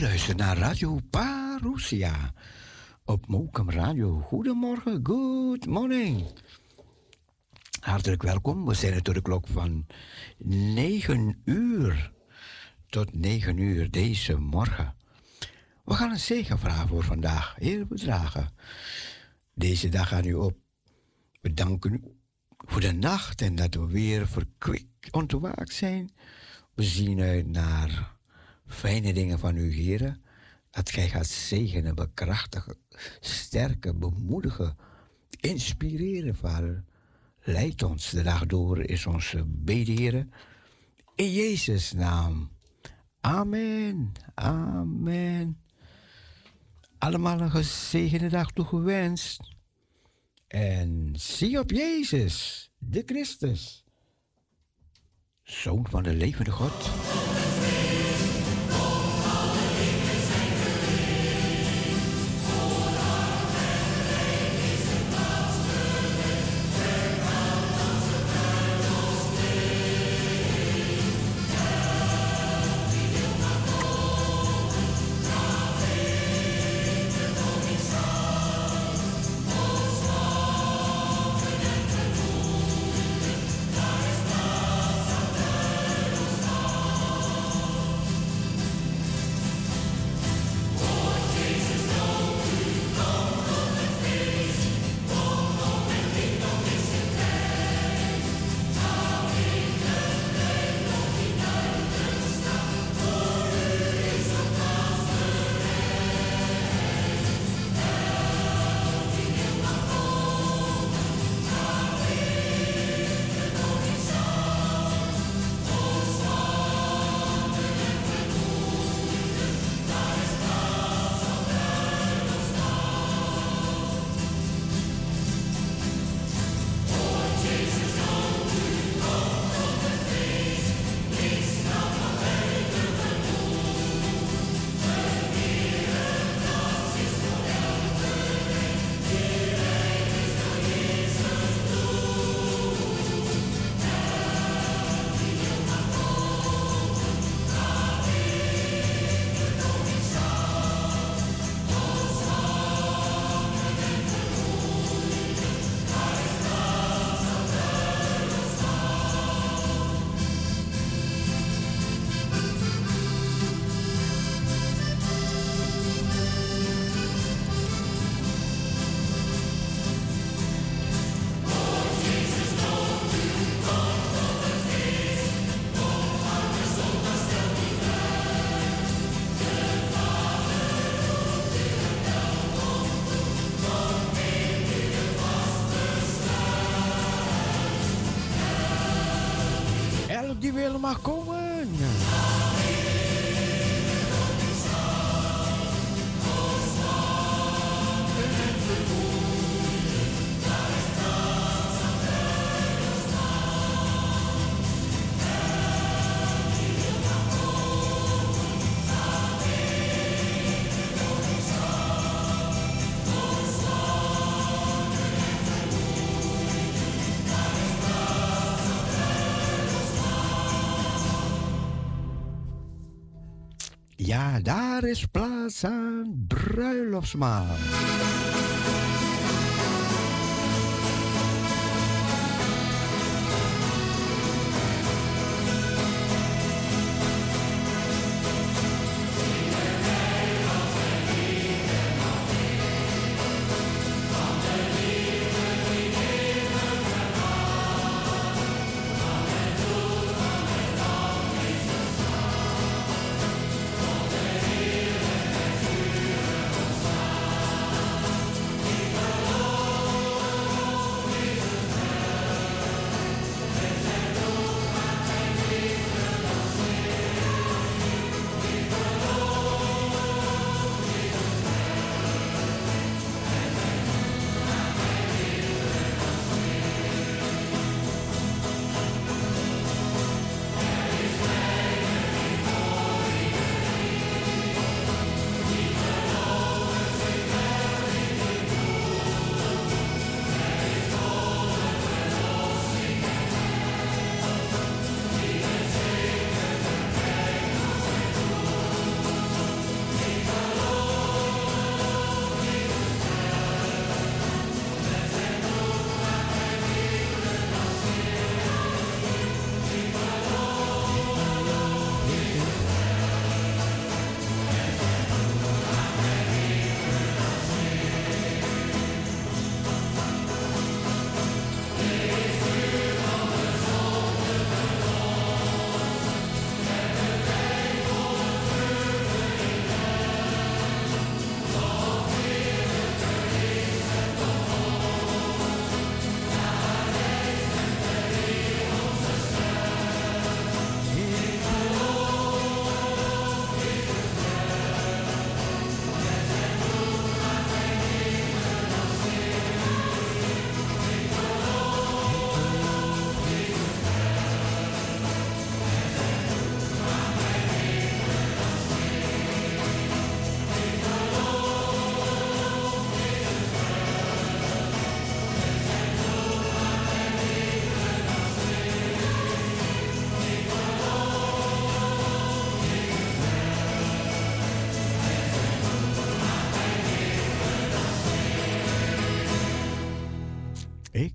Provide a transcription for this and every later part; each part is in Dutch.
U luistert naar Radio Parousia op Mokum Radio. Goedemorgen, good morning. Hartelijk welkom. We zijn er tot de klok van 9 uur tot 9 uur deze morgen. We gaan een zegen vragen voor vandaag. Heel bedragen. Deze dag gaan u op. We danken u voor de nacht en dat we weer verkwikt ontwaakt zijn. We zien uit naar fijne dingen van u, heren. Dat gij gaat zegenen, bekrachtigen, sterken, bemoedigen, inspireren, vader. Leid ons de dag door, is onze bede. In Jezus' naam. Amen. Amen. Allemaal een gezegende dag toegewenst. En zie op Jezus, de Christus, Zoon van de levende God. Mag komen. Ja, is plaats aan bruiloftsmaal.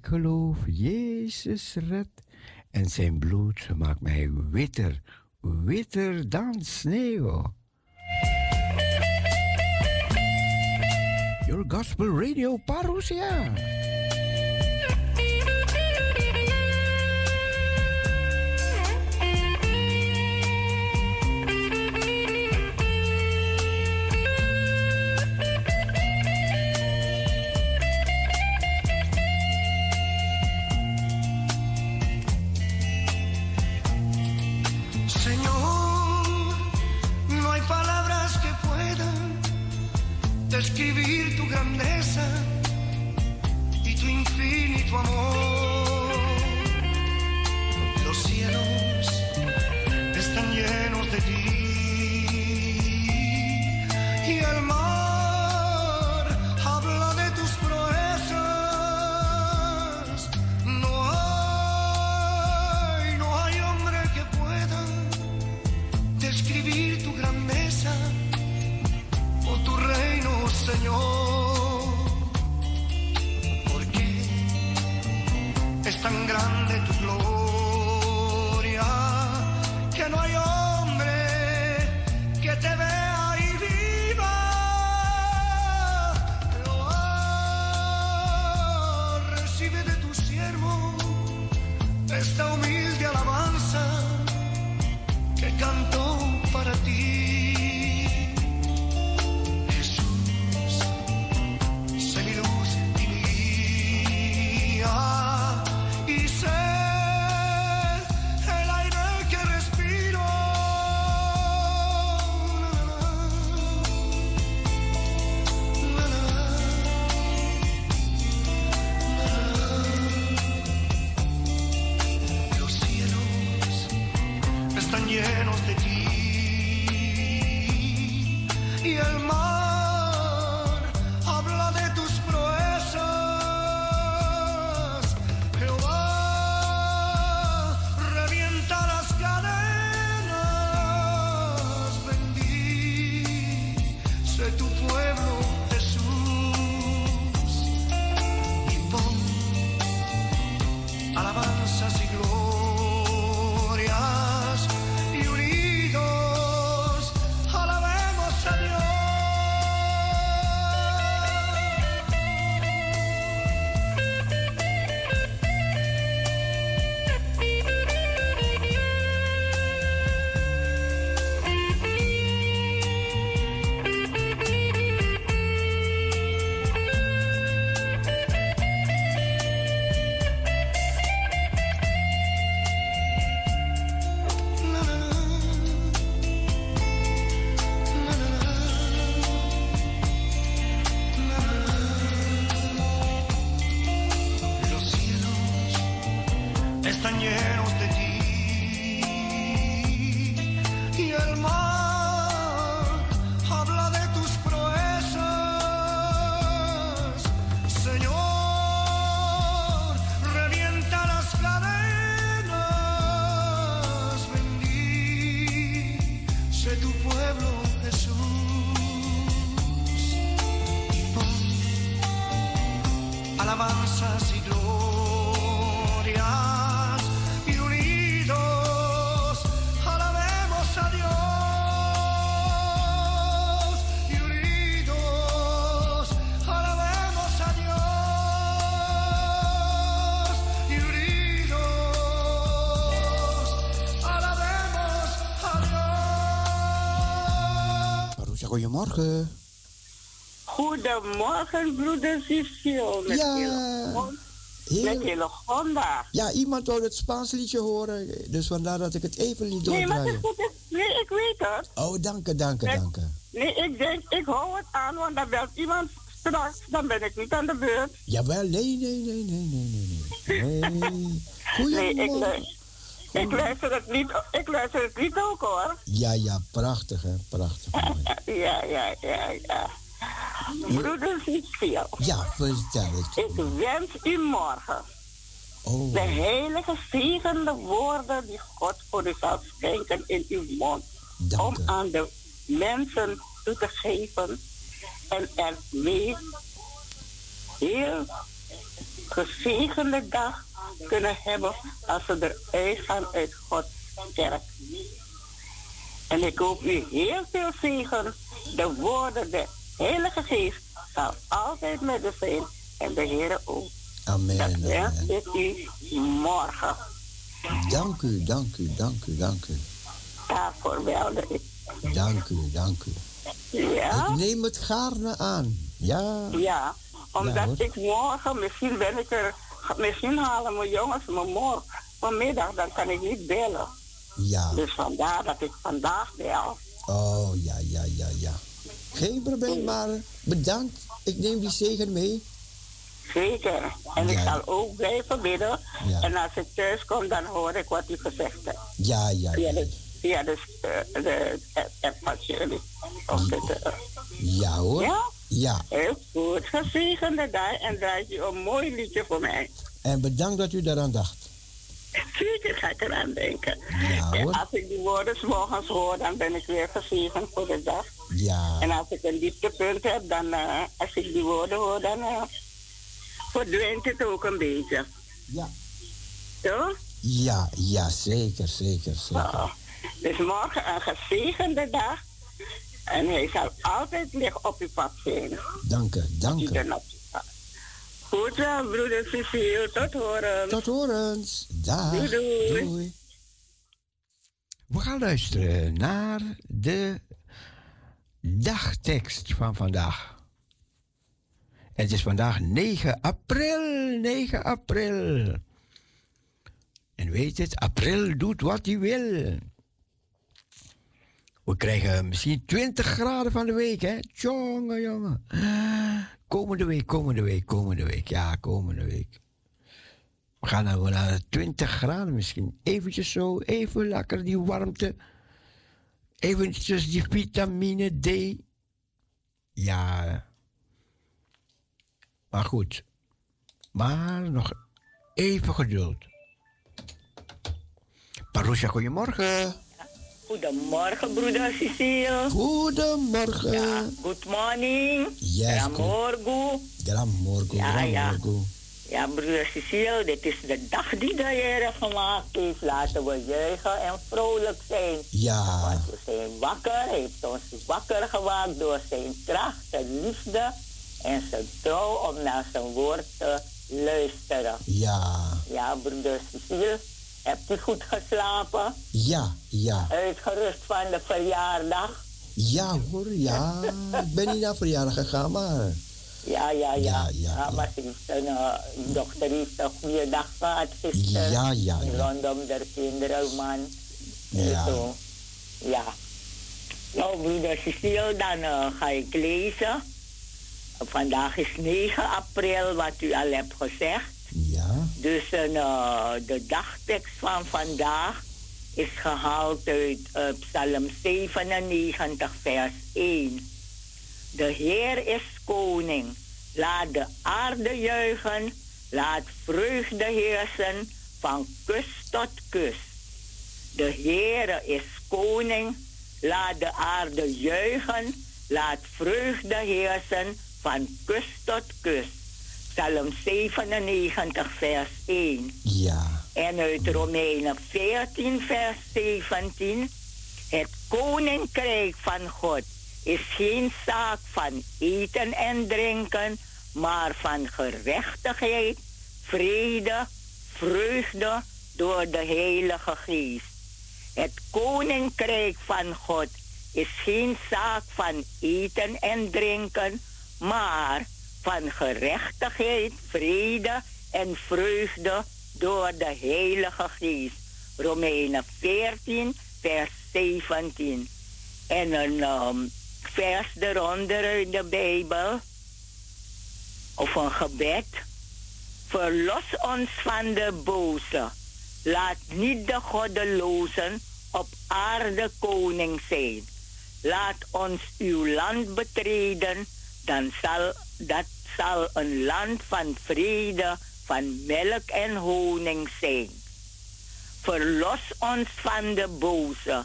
Geloof Jezus redt en zijn bloed maakt mij witter, witter dan sneeuw. Your Gospel Radio Parousia. Goedemorgen. Goedemorgen, broeder Cecil. Met Ja. hele- Met Heel, hele Honda. ja, iemand wou het Spaans liedje horen, dus vandaar dat ik het even liet Nee, maar het is doordraaien. goed. Nee, ik weet het. Oh, dank dank Nee. dank Nee, ik denk, ik hou het aan, want dan belt iemand straks. Dan ben ik niet aan de beurt. Jawel, nee, nee, nee, nee, nee, nee, nee. Nee. Nee, ik, Goedemorgen. Ik, luister het niet, ik luister het niet ook hoor. Ja, ja, prachtig hè, prachtig. Ja, ja, ja, ja. Broeder Cecil, Ja, vertel het. ik wens u morgen Oh, de heilige zegende woorden die God voor u zal schenken in uw mond. dank om u. aan de mensen toe te geven en ermee heel gezegende dag kunnen hebben als ze eruit gaan uit Gods kerk. En ik hoop u heel veel zegen. De woorden, de Heilige Geest zal altijd met u zijn. En de Heer ook. Amen. Dat amen. u morgen. Dank u, dank u, dank u, dank u. Daarvoor belde ik. Dank u, dank u. Ja? Ik neem het gaarne aan. Ja. Ja, omdat Ja, ik morgen, misschien ben ik er, misschien halen mijn jongens me morgen vanmiddag, dan kan ik niet bellen. Ja. Dus vandaar dat ik vandaag bel. Oh, ja, ja, ja, ja. Geen probleem, maar bedankt. Ik neem die zegen mee. Zeker. En ik Ja. zal ook blijven bidden. Ja. En als ik thuis kom, dan hoor ik wat u gezegd hebt. Ja, ja, Via ja. de, via de, de app- van jullie. Ja hoor. ja? Ja. Heel goed. Gezegende dag en draait u een mooi liedje voor mij. En bedankt dat u daaraan dacht. Zeker ga ik eraan denken. Ja En als ik die woorden morgens hoor, dan ben ik weer gezegend voor de dag. Ja. En als ik een dieptepunt heb, dan, eh, als ik die woorden hoor, dan eh, verdwijnt het ook een beetje. Ja. Toch? Ja, ja, zeker, zeker, zeker. Oh. Dus morgen een gezegende dag. En hij zal altijd licht op uw pad zijn. Dank u, dank u. Goed zo, broeder Cecile. Tot horen. Tot horens. Dag. Doei, doei. Doei. We gaan luisteren naar de dagtekst van vandaag. Het is vandaag 9 april, 9 april. En weet het, april doet wat hij wil. We krijgen misschien 20 graden van de week, hè? Jongen, jongen. Komende week, komende week, komende week. Ja, komende week. We gaan nou naar 20 graden misschien. Eventjes zo, even lekker die warmte. Eventjes die vitamine D. Ja. Maar goed. Maar nog even geduld. Parousia, goedemorgen. Goedemorgen, broeder Cecile. Goedemorgen. Ja, good morning. Yes. Goedemorgen. Goedemorgen, Ja, ja. Ja, broeder Cecile, dit is de dag die de Heer gemaakt heeft. Laten we juichen en vrolijk zijn. Ja, Want we zijn wakker, hij heeft ons wakker gemaakt door zijn kracht, zijn liefde en zijn trouw om naar zijn woord te luisteren. ja, Ja, broeder Cecile, hebt u goed geslapen? ja, ja. Uitgerust van de verjaardag? Ja hoor, ja. Ik ben niet naar verjaardag gegaan, maar... Ja, ja, ja. Ja, ja, ja. maar ze heeft een, uw dochter heeft een goede dag gehad gisteren. Ja, ja, ja. Rondom de kinderen, man. Ja. zo. Ja. Nou, broeder Cecile, dan eh, ga ik lezen. Vandaag is 9 april, wat u al hebt gezegd. Ja, Dus eh, de dagtekst van vandaag is gehaald uit eh, Psalm 97, vers 1. De Heer is koning. Laat de aarde juichen. Laat vreugde heersen van kust tot kust. De Heer is koning. Laat de aarde juichen. Laat vreugde heersen van kust tot kust. Psalm 97, vers 1. ja, En uit Romeinen 14, vers 17. Het koninkrijk van God is geen zaak van eten en drinken, maar van gerechtigheid, vrede, vreugde door de Heilige Geest. Het koninkrijk van God is geen zaak van eten en drinken, maar van gerechtigheid, vrede en vreugde door de Heilige Geest. Romeinen 14, vers 17. En een ehm, vers eronder uit de Bijbel, of een gebed. Verlos ons van de boze. Laat niet de goddelozen op aarde koning zijn. Laat ons uw land betreden, dan zal dat zal een land van vrede, van melk en honing zijn. Verlos ons van de boze.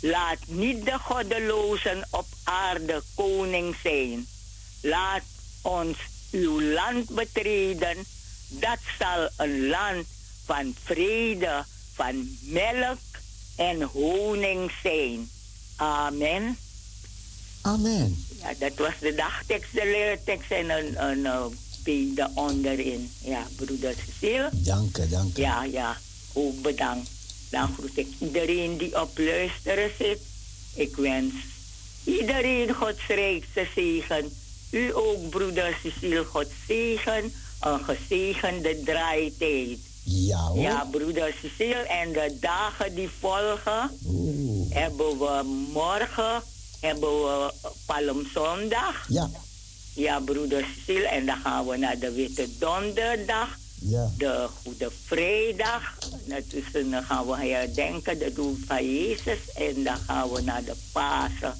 Laat niet de goddelozen op aarde koning zijn. Laat ons uw land betreden, dat zal een land van vrede, van melk en honing zijn. Amen. Amen. Ja, dat was de dagtekst, de leertekst en een, een, een bede onderin. Ja, broeder Cecile. Dank je, dank je. Ja, ja, ook bedankt. Dan groet ik iedereen die op luisteren zit. Ik wens iedereen Gods rijkste zegen. U ook, broeder Cecile, Gods zegen. Een gezegende draaitijd. Ja hoor. Ja, broeder Cecile. En de dagen die volgen, Oeh. hebben we morgen hebben we Palmzondag. Ja, Ja, broeder Cecile. En dan gaan we naar de Witte Donderdag. ja. De Goede Vrijdag. Natuurlijk dan gaan we herdenken de doel van Jezus. En dan gaan we naar de Pasen.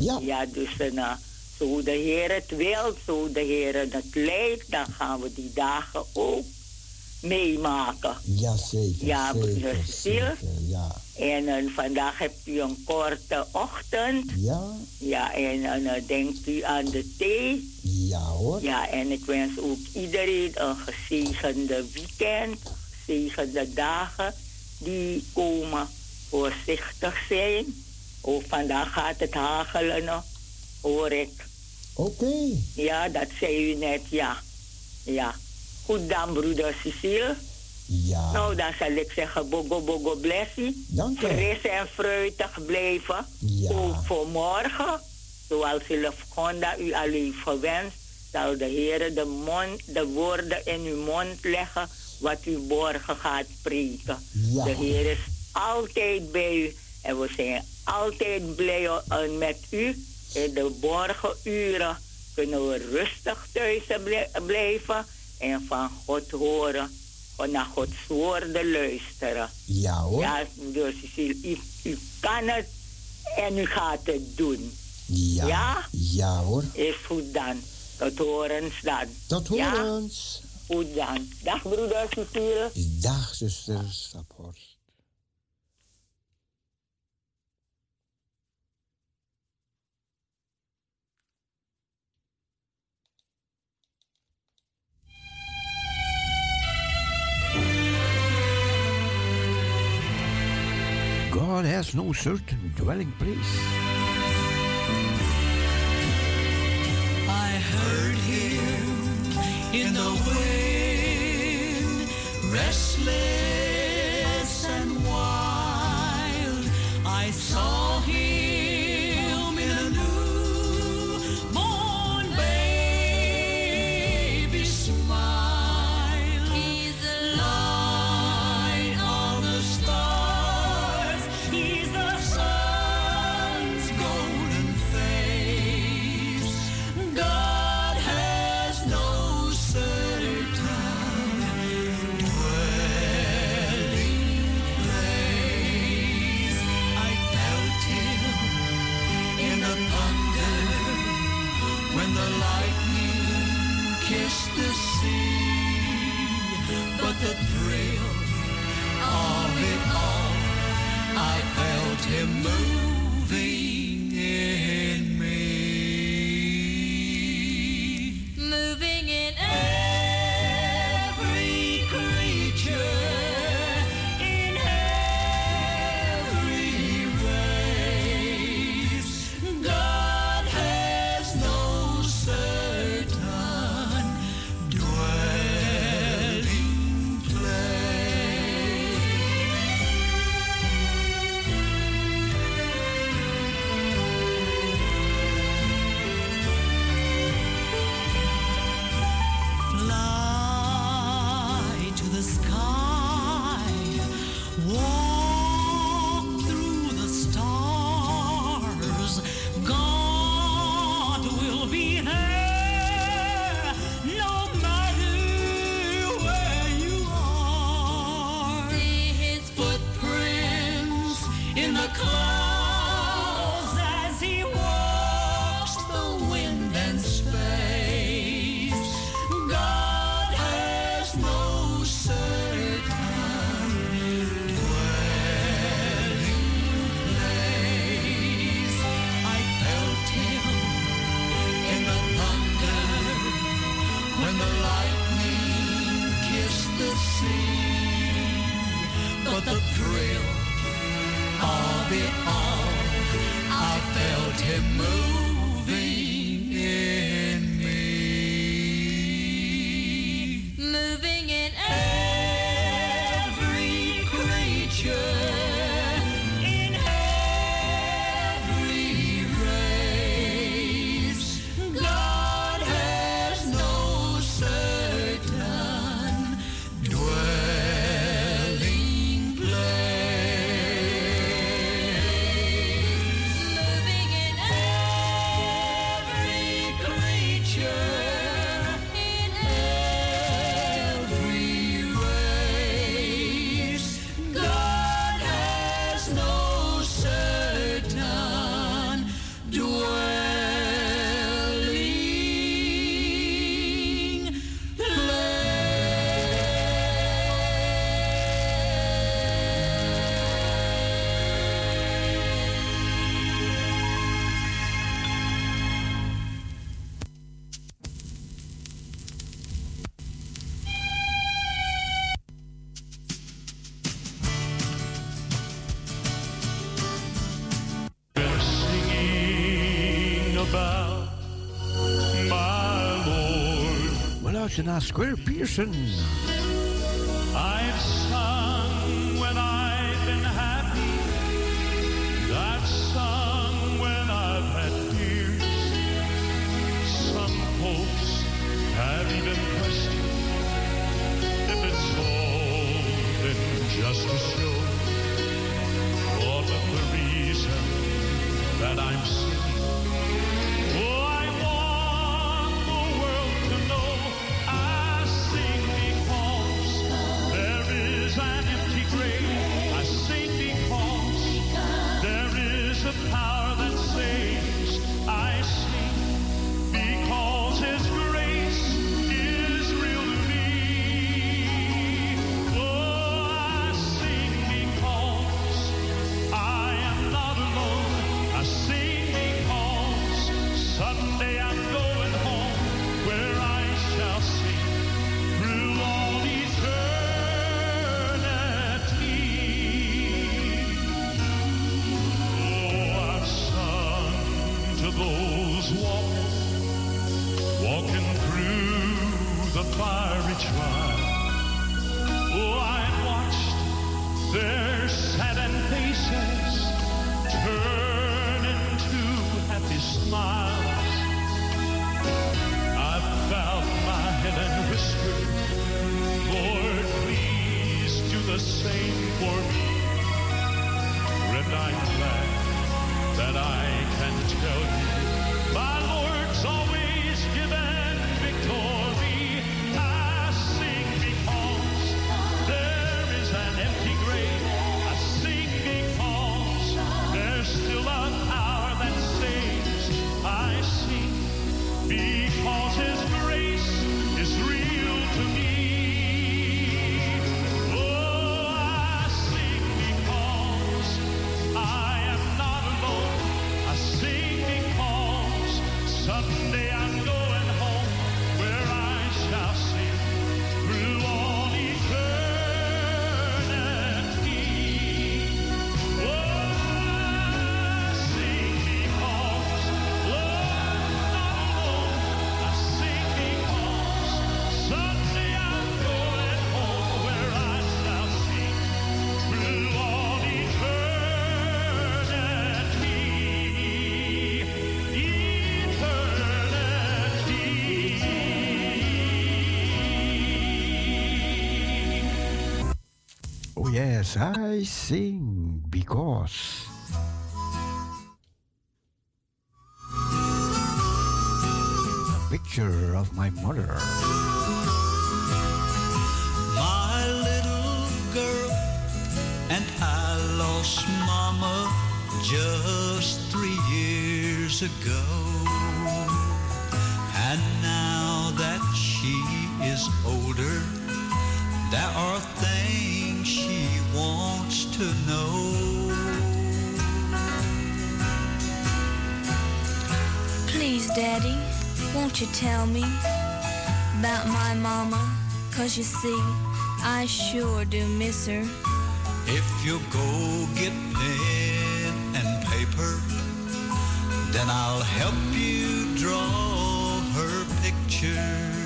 Ja, Ja, dus uh, zo de Heer het wil, zo de Heer het leidt, dan gaan we die dagen ook meemaken. ja zeker. Ja, broeder zeker. Ja, En eh, vandaag hebt u een korte ochtend. ja, Ja, en eh, dan denkt u aan de thee. ja hoor. Ja, en ik wens ook iedereen een gezegende weekend, gezegende dagen die komen. Voorzichtig zijn. Oh, vandaag gaat het hagelen, hoor ik. Oké. Ja, dat zei u net, ja. Ja. Goed dan, broeder Cecile. Ja, Nou, dan zal ik zeggen, bogo bogo blessie. dank je. Fris en fruitig blijven. Ja. Ook voor morgen. Zoals Ilfgonda u al heeft gewenst, zal de Heer de, mond, de woorden in uw mond leggen wat u morgen gaat spreken. Ja. De Heer is altijd bij u en we zijn altijd blij met u. In de morgenuren kunnen we rustig thuis blij- blijven en van God horen. Van naar Gods woorden luisteren. Ja hoor. Ja, dus u, u, u kan het en u gaat het doen. Ja. Ja? Ja hoor. Is goed dan. Tot horens dan. Tot Ja? horens. Goed dan. Dag broeder Cecile. Dag zuster Staphorst. God has no certain dwelling place. I heard him in the wind, restless and wild. I saw moon. Option Oscar Pearson. I sing because. A picture of my mother. My little girl and I lost mama just three years ago. don't you tell me about my mama? Cause you see, I sure do miss her. If you go get pen and paper, then I'll help you draw her picture.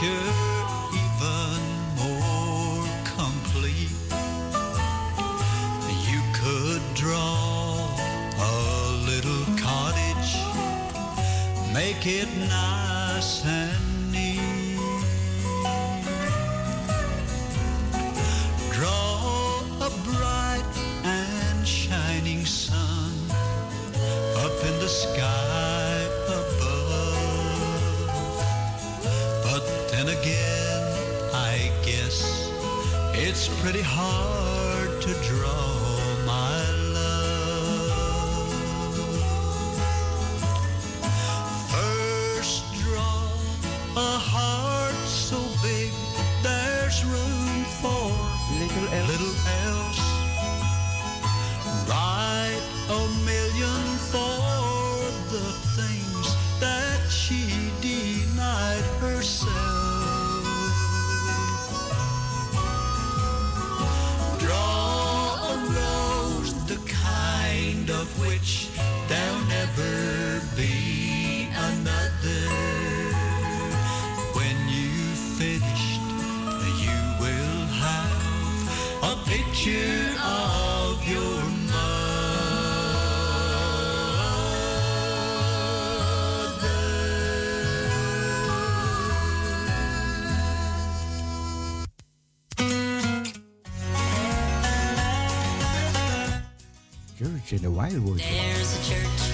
picture even more complete. You could draw a little cottage, make it nice. In the Wildwood. There's a church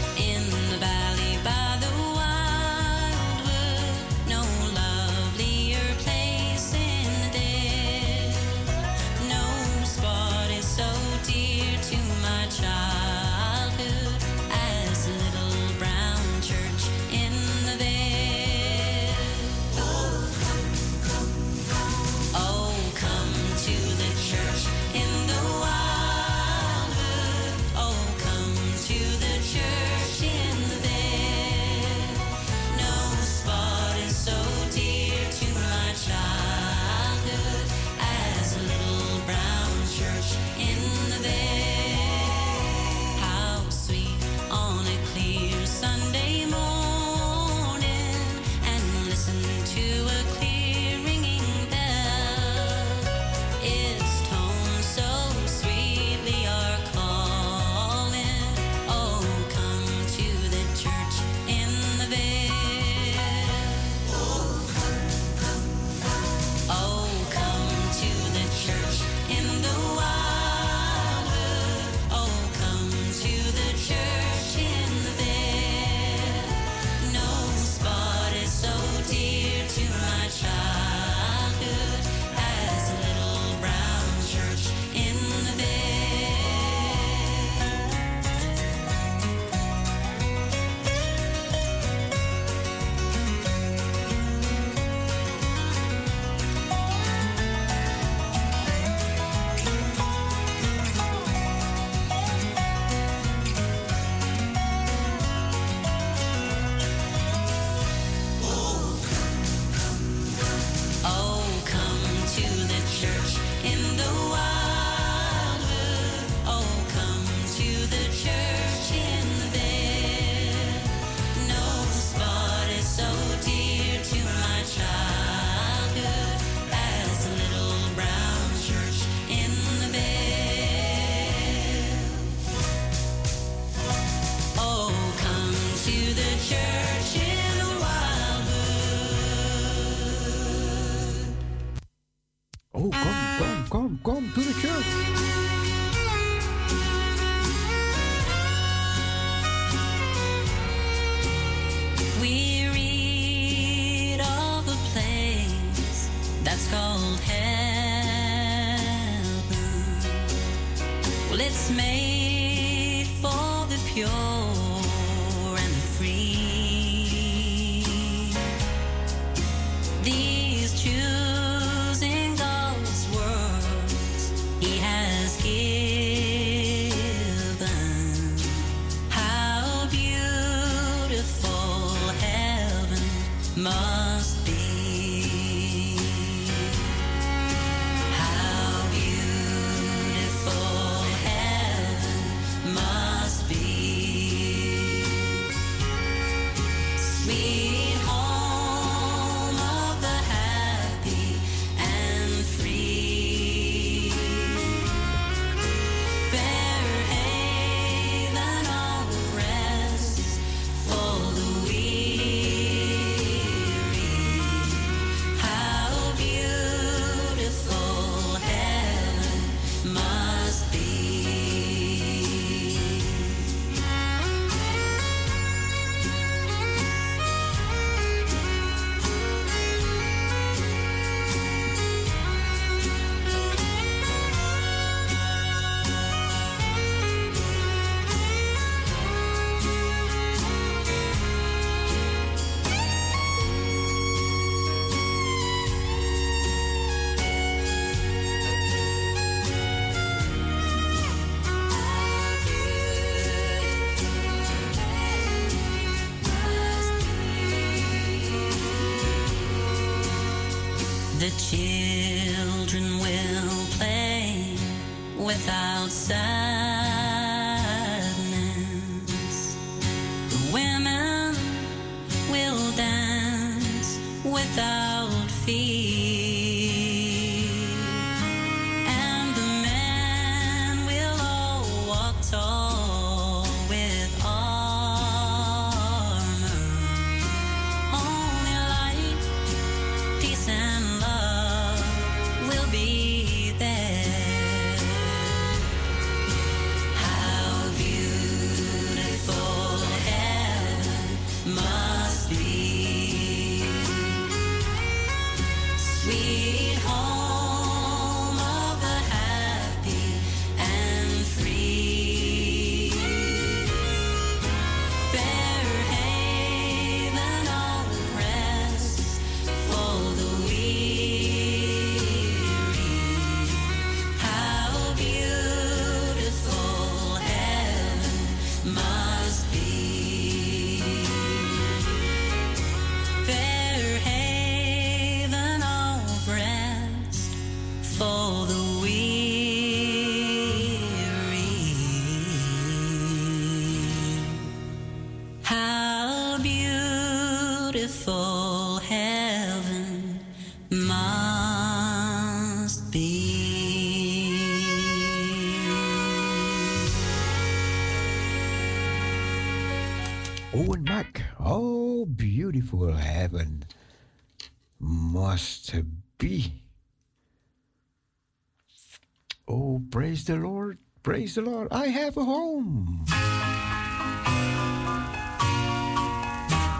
the Lord, I have a home.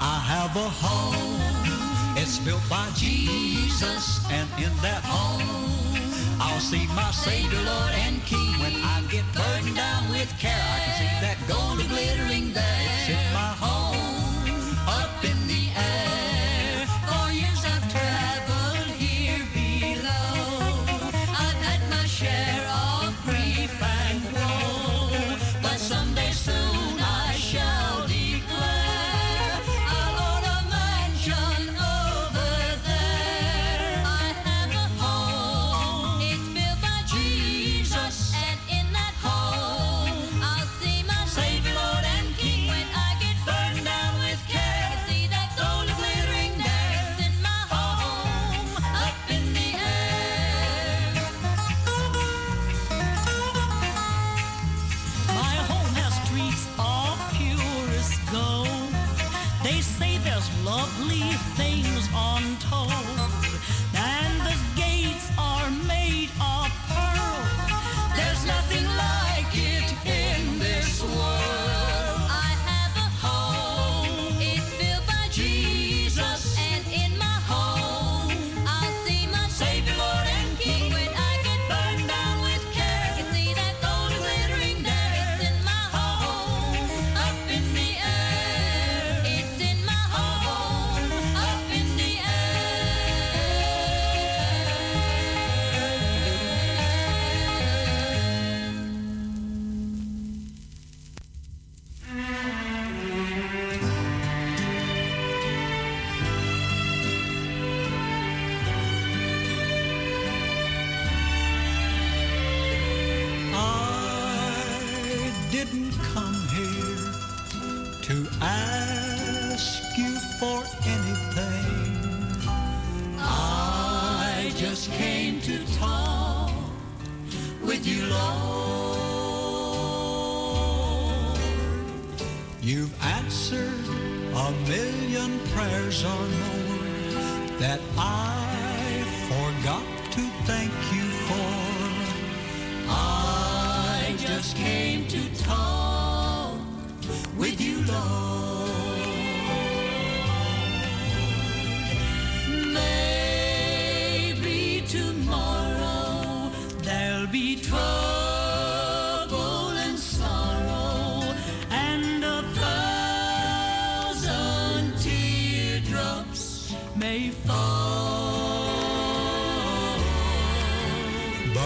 I have a home. It's built by Jesus, and in that home, I'll see my Savior, Lord,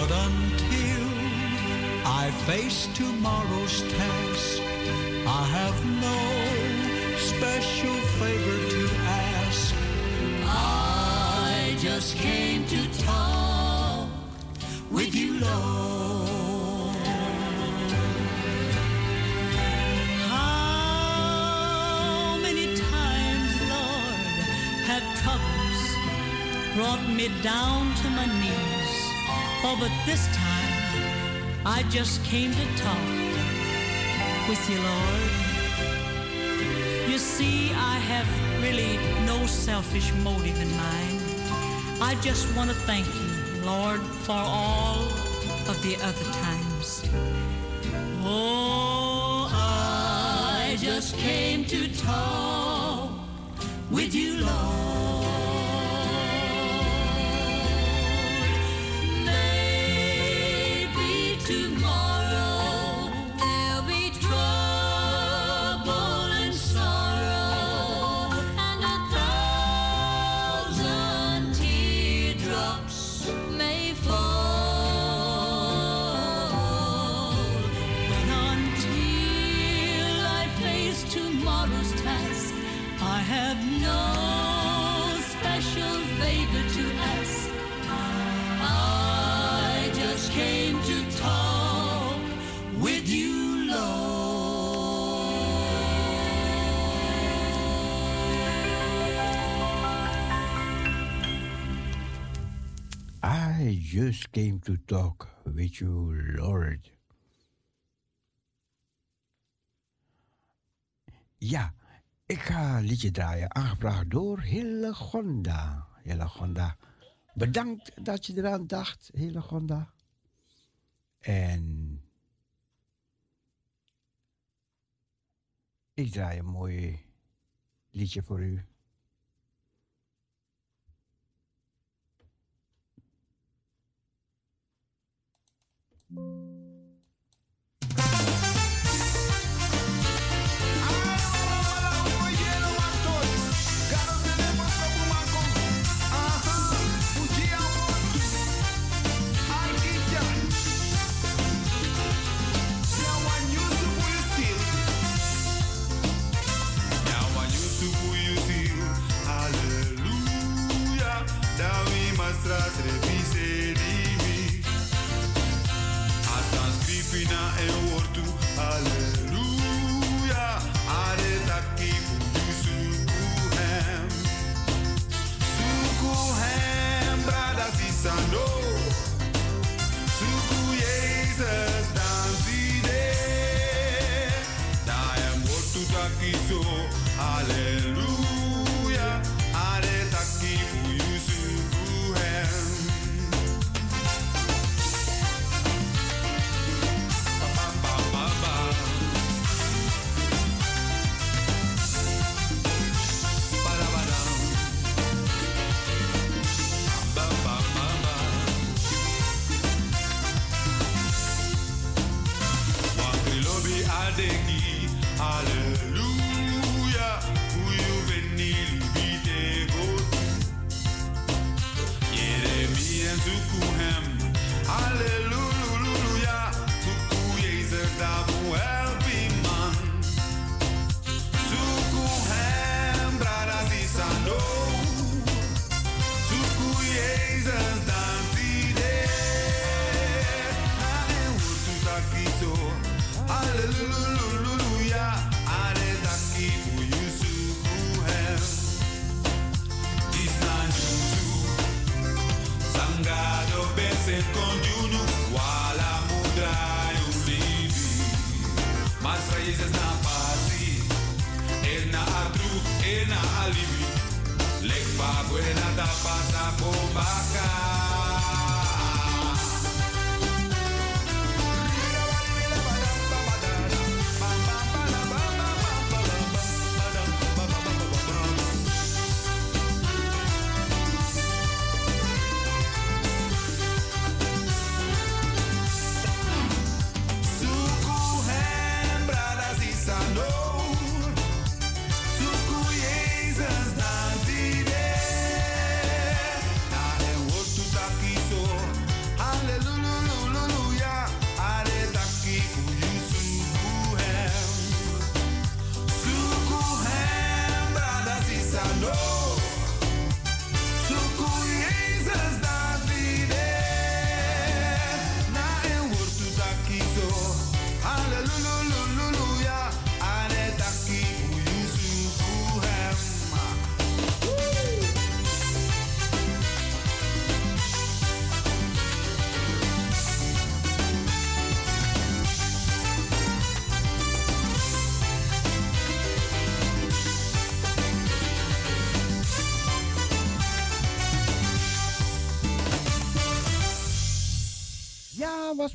But until I face tomorrow's task, I have no special favor to ask. I just came to talk with you, Lord. How many times, Lord, have troubles brought me down to my knees? Oh, but this time I just came to talk with you, Lord. You see, I have really no selfish motive in mind. I just want to thank you, Lord, for all of the other times. Oh, I just came to talk with you, Lord. Just came to talk with you, Lord. Ja, ik ga een liedje draaien, aangevraagd door Hillegonda. Hillegonda, bedankt dat je eraan dacht, Hillegonda. En ik draai een mooi liedje voor u. Música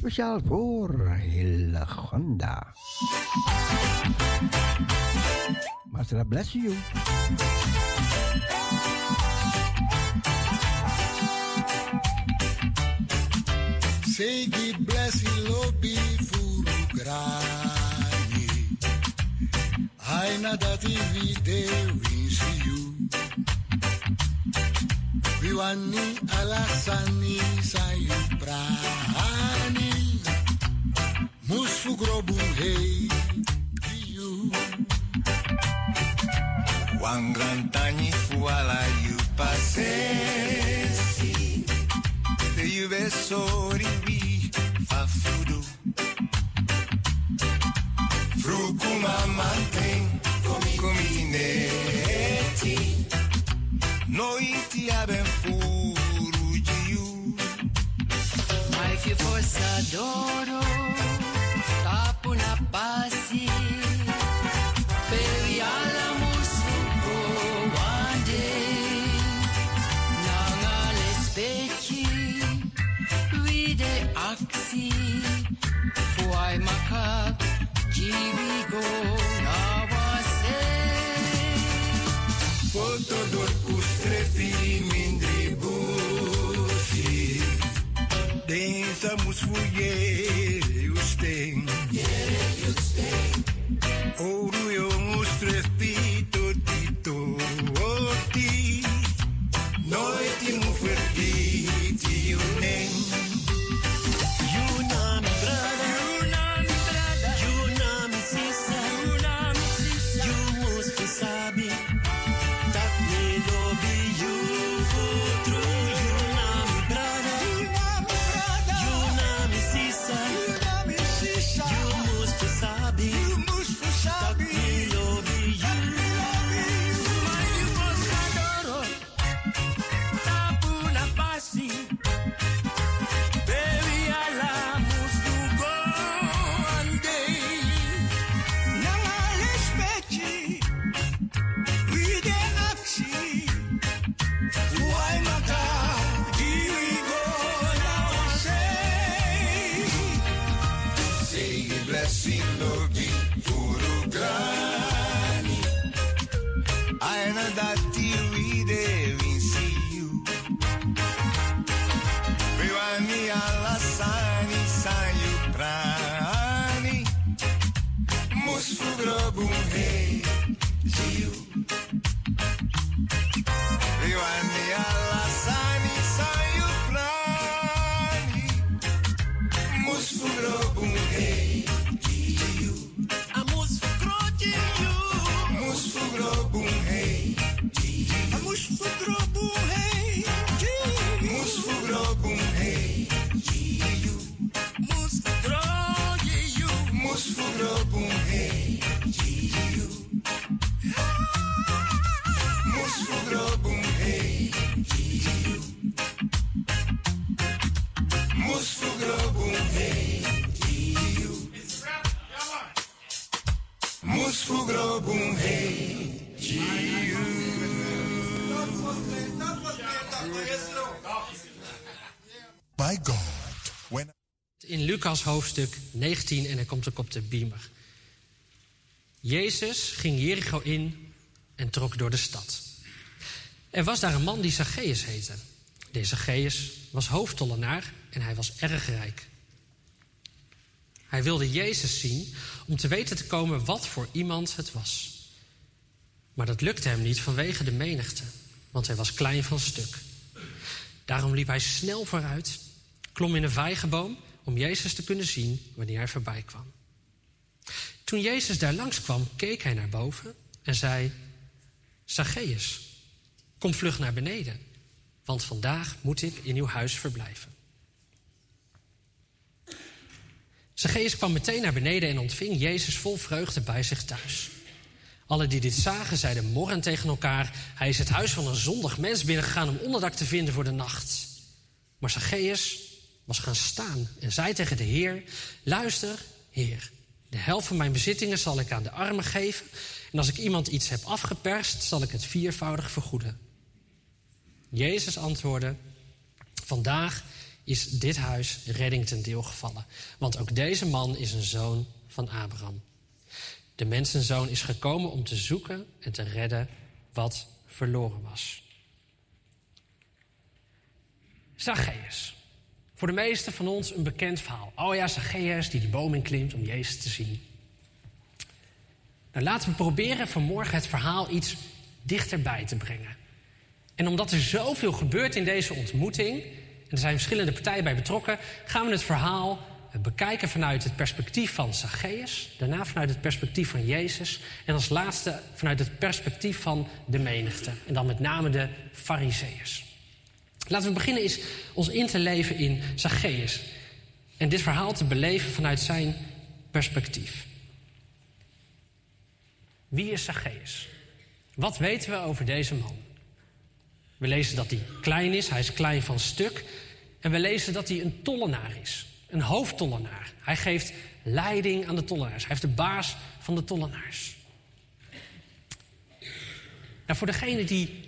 speciaal voor Hillegonda. Master, bless you. Segi blessi lobi furu Lucas hoofdstuk 19 en hij komt ook op de beamer. Jezus ging Jericho in en trok door de stad. Er was daar een man die Zacchaeus heette. Deze Zacchaeus was hoofdtollenaar en hij was erg rijk. Hij wilde Jezus zien om te weten te komen wat voor iemand het was. Maar dat lukte hem niet vanwege de menigte, want hij was klein van stuk. Daarom liep hij snel vooruit, klom in een vijgenboom om Jezus te kunnen zien wanneer hij voorbij kwam. Toen Jezus daar langskwam, keek hij naar boven en zei: Zacchaeus, kom vlug naar beneden, want vandaag moet ik in uw huis verblijven. Zacchaeus kwam meteen naar beneden en ontving Jezus vol vreugde bij zich thuis. Alle die dit zagen, zeiden morren tegen elkaar: Hij is het huis van een zondig mens binnengegaan om onderdak te vinden voor de nacht. Maar Zacchaeus was gaan staan en zei tegen de Heer: Luister, Heer, de helft van mijn bezittingen zal ik aan de armen geven. En als ik iemand iets heb afgeperst, zal ik het viervoudig vergoeden. Jezus antwoordde: Vandaag is dit huis redding ten deel gevallen. Want ook deze man is een zoon van Abraham. De mensenzoon is gekomen om te zoeken en te redden wat verloren was. Zacchaeus. Voor de meesten van ons een bekend verhaal. Oh ja, Zacchaeus die die boom inklimt om Jezus te zien. Nou, laten we proberen vanmorgen het verhaal iets dichterbij te brengen. En omdat er zoveel gebeurt in deze ontmoeting, en er zijn verschillende partijen bij betrokken, gaan we het verhaal bekijken vanuit het perspectief van Zacchaeus, daarna vanuit het perspectief van Jezus en als laatste vanuit het perspectief van de menigte, en dan met name de Fariseeërs. Laten we beginnen eens ons in te leven in Zacchaeus en dit verhaal te beleven vanuit zijn perspectief. Wie is Zacchaeus? Wat weten we over deze man? We lezen dat hij klein is, hij is klein van stuk. En we lezen dat hij een tollenaar is, een hoofdtollenaar. Hij geeft leiding aan de tollenaars. Hij heeft de baas van de tollenaars. Nou, voor degenen die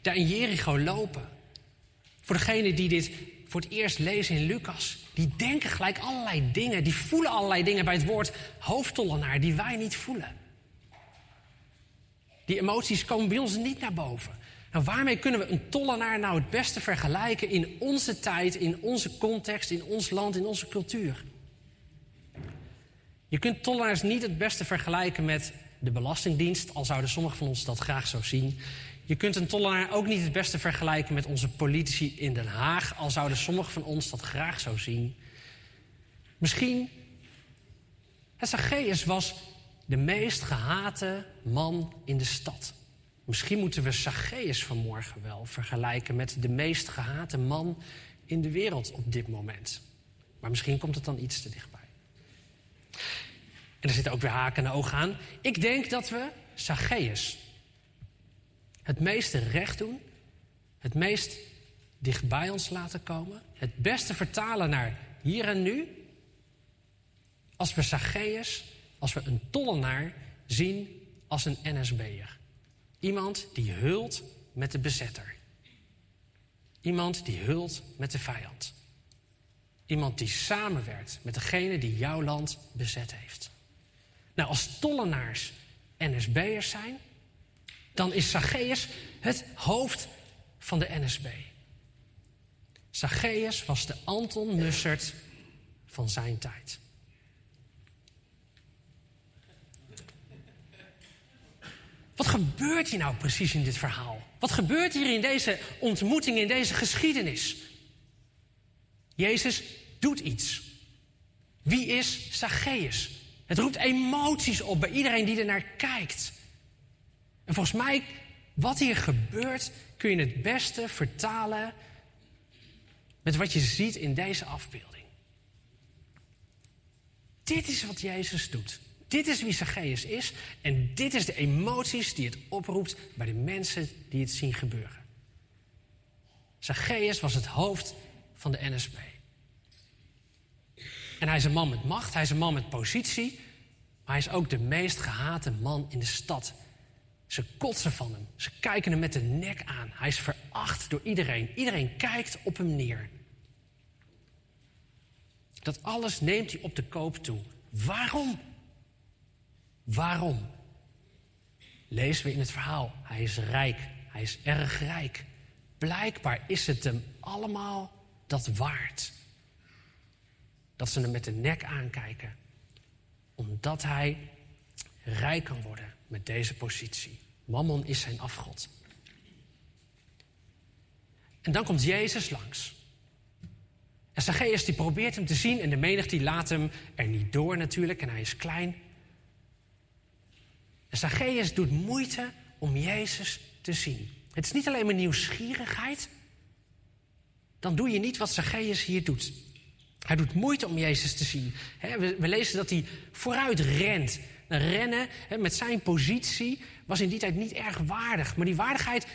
daar in Jericho lopen, voor degenen die dit voor het eerst lezen in Lucas, die denken gelijk allerlei dingen, die voelen allerlei dingen bij het woord hoofdtollenaar die wij niet voelen. Die emoties komen bij ons niet naar boven. Nou, waarmee kunnen we een tollenaar nou het beste vergelijken in onze tijd, in onze context, in ons land, in onze cultuur? Je kunt tollenaars niet het beste vergelijken met de Belastingdienst, al zouden sommigen van ons dat graag zo zien. Je kunt een tollenaar ook niet het beste vergelijken met onze politici in Den Haag, al zouden sommigen van ons dat graag zo zien. Misschien, Zacchaeus was de meest gehate man in de stad. Misschien moeten we Zacchaeus vanmorgen wel vergelijken met de meest gehate man in de wereld op dit moment. Maar misschien komt het dan iets te dichtbij. En er zitten ook weer haken en ogen aan. Ik denk dat we Zacchaeus het meeste recht doen, het meest dichtbij ons laten komen, het beste vertalen naar hier en nu, als we Zacchaeus, als we een tollenaar zien als een NSB'er. Iemand die hult met de bezetter. Iemand die hult met de vijand. Iemand die samenwerkt met degene die jouw land bezet heeft. Nou, als tollenaars NSB'ers zijn, dan is Zacchaeus het hoofd van de NSB. Zacchaeus was de Anton Mussert van zijn tijd. Wat gebeurt hier nou precies in dit verhaal? Wat gebeurt hier in deze ontmoeting, in deze geschiedenis? Jezus doet iets. Wie is Zacchaeus? Het roept emoties op bij iedereen die er naar kijkt. En volgens mij, wat hier gebeurt, kun je het beste vertalen met wat je ziet in deze afbeelding. Dit is wat Jezus doet. Dit is wie Zacchaeus is en dit is de emoties die het oproept bij de mensen die het zien gebeuren. Zacchaeus was het hoofd van de NSB. En hij is een man met macht, hij is een man met positie, maar hij is ook de meest gehate man in de stad. Ze kotsen van hem, ze kijken hem met de nek aan. Hij is veracht door iedereen. Iedereen kijkt op hem neer. Dat alles neemt hij op de koop toe. Waarom? Waarom? Lezen we in het verhaal. Hij is rijk. Hij is erg rijk. Blijkbaar is het hem allemaal dat waard. Dat ze hem met de nek aankijken. Omdat hij rijk kan worden met deze positie. Mammon is zijn afgod. En dan komt Jezus langs. En Zacchaeus die probeert hem te zien en de menigte laat hem er niet door natuurlijk en hij is klein. En Zacchaeus doet moeite om Jezus te zien. Het is niet alleen maar nieuwsgierigheid. Dan doe je niet wat Zacchaeus hier doet. Hij doet moeite om Jezus te zien. we lezen dat hij vooruit rent. Rennen met zijn positie was in die tijd niet erg waardig. Maar die waardigheid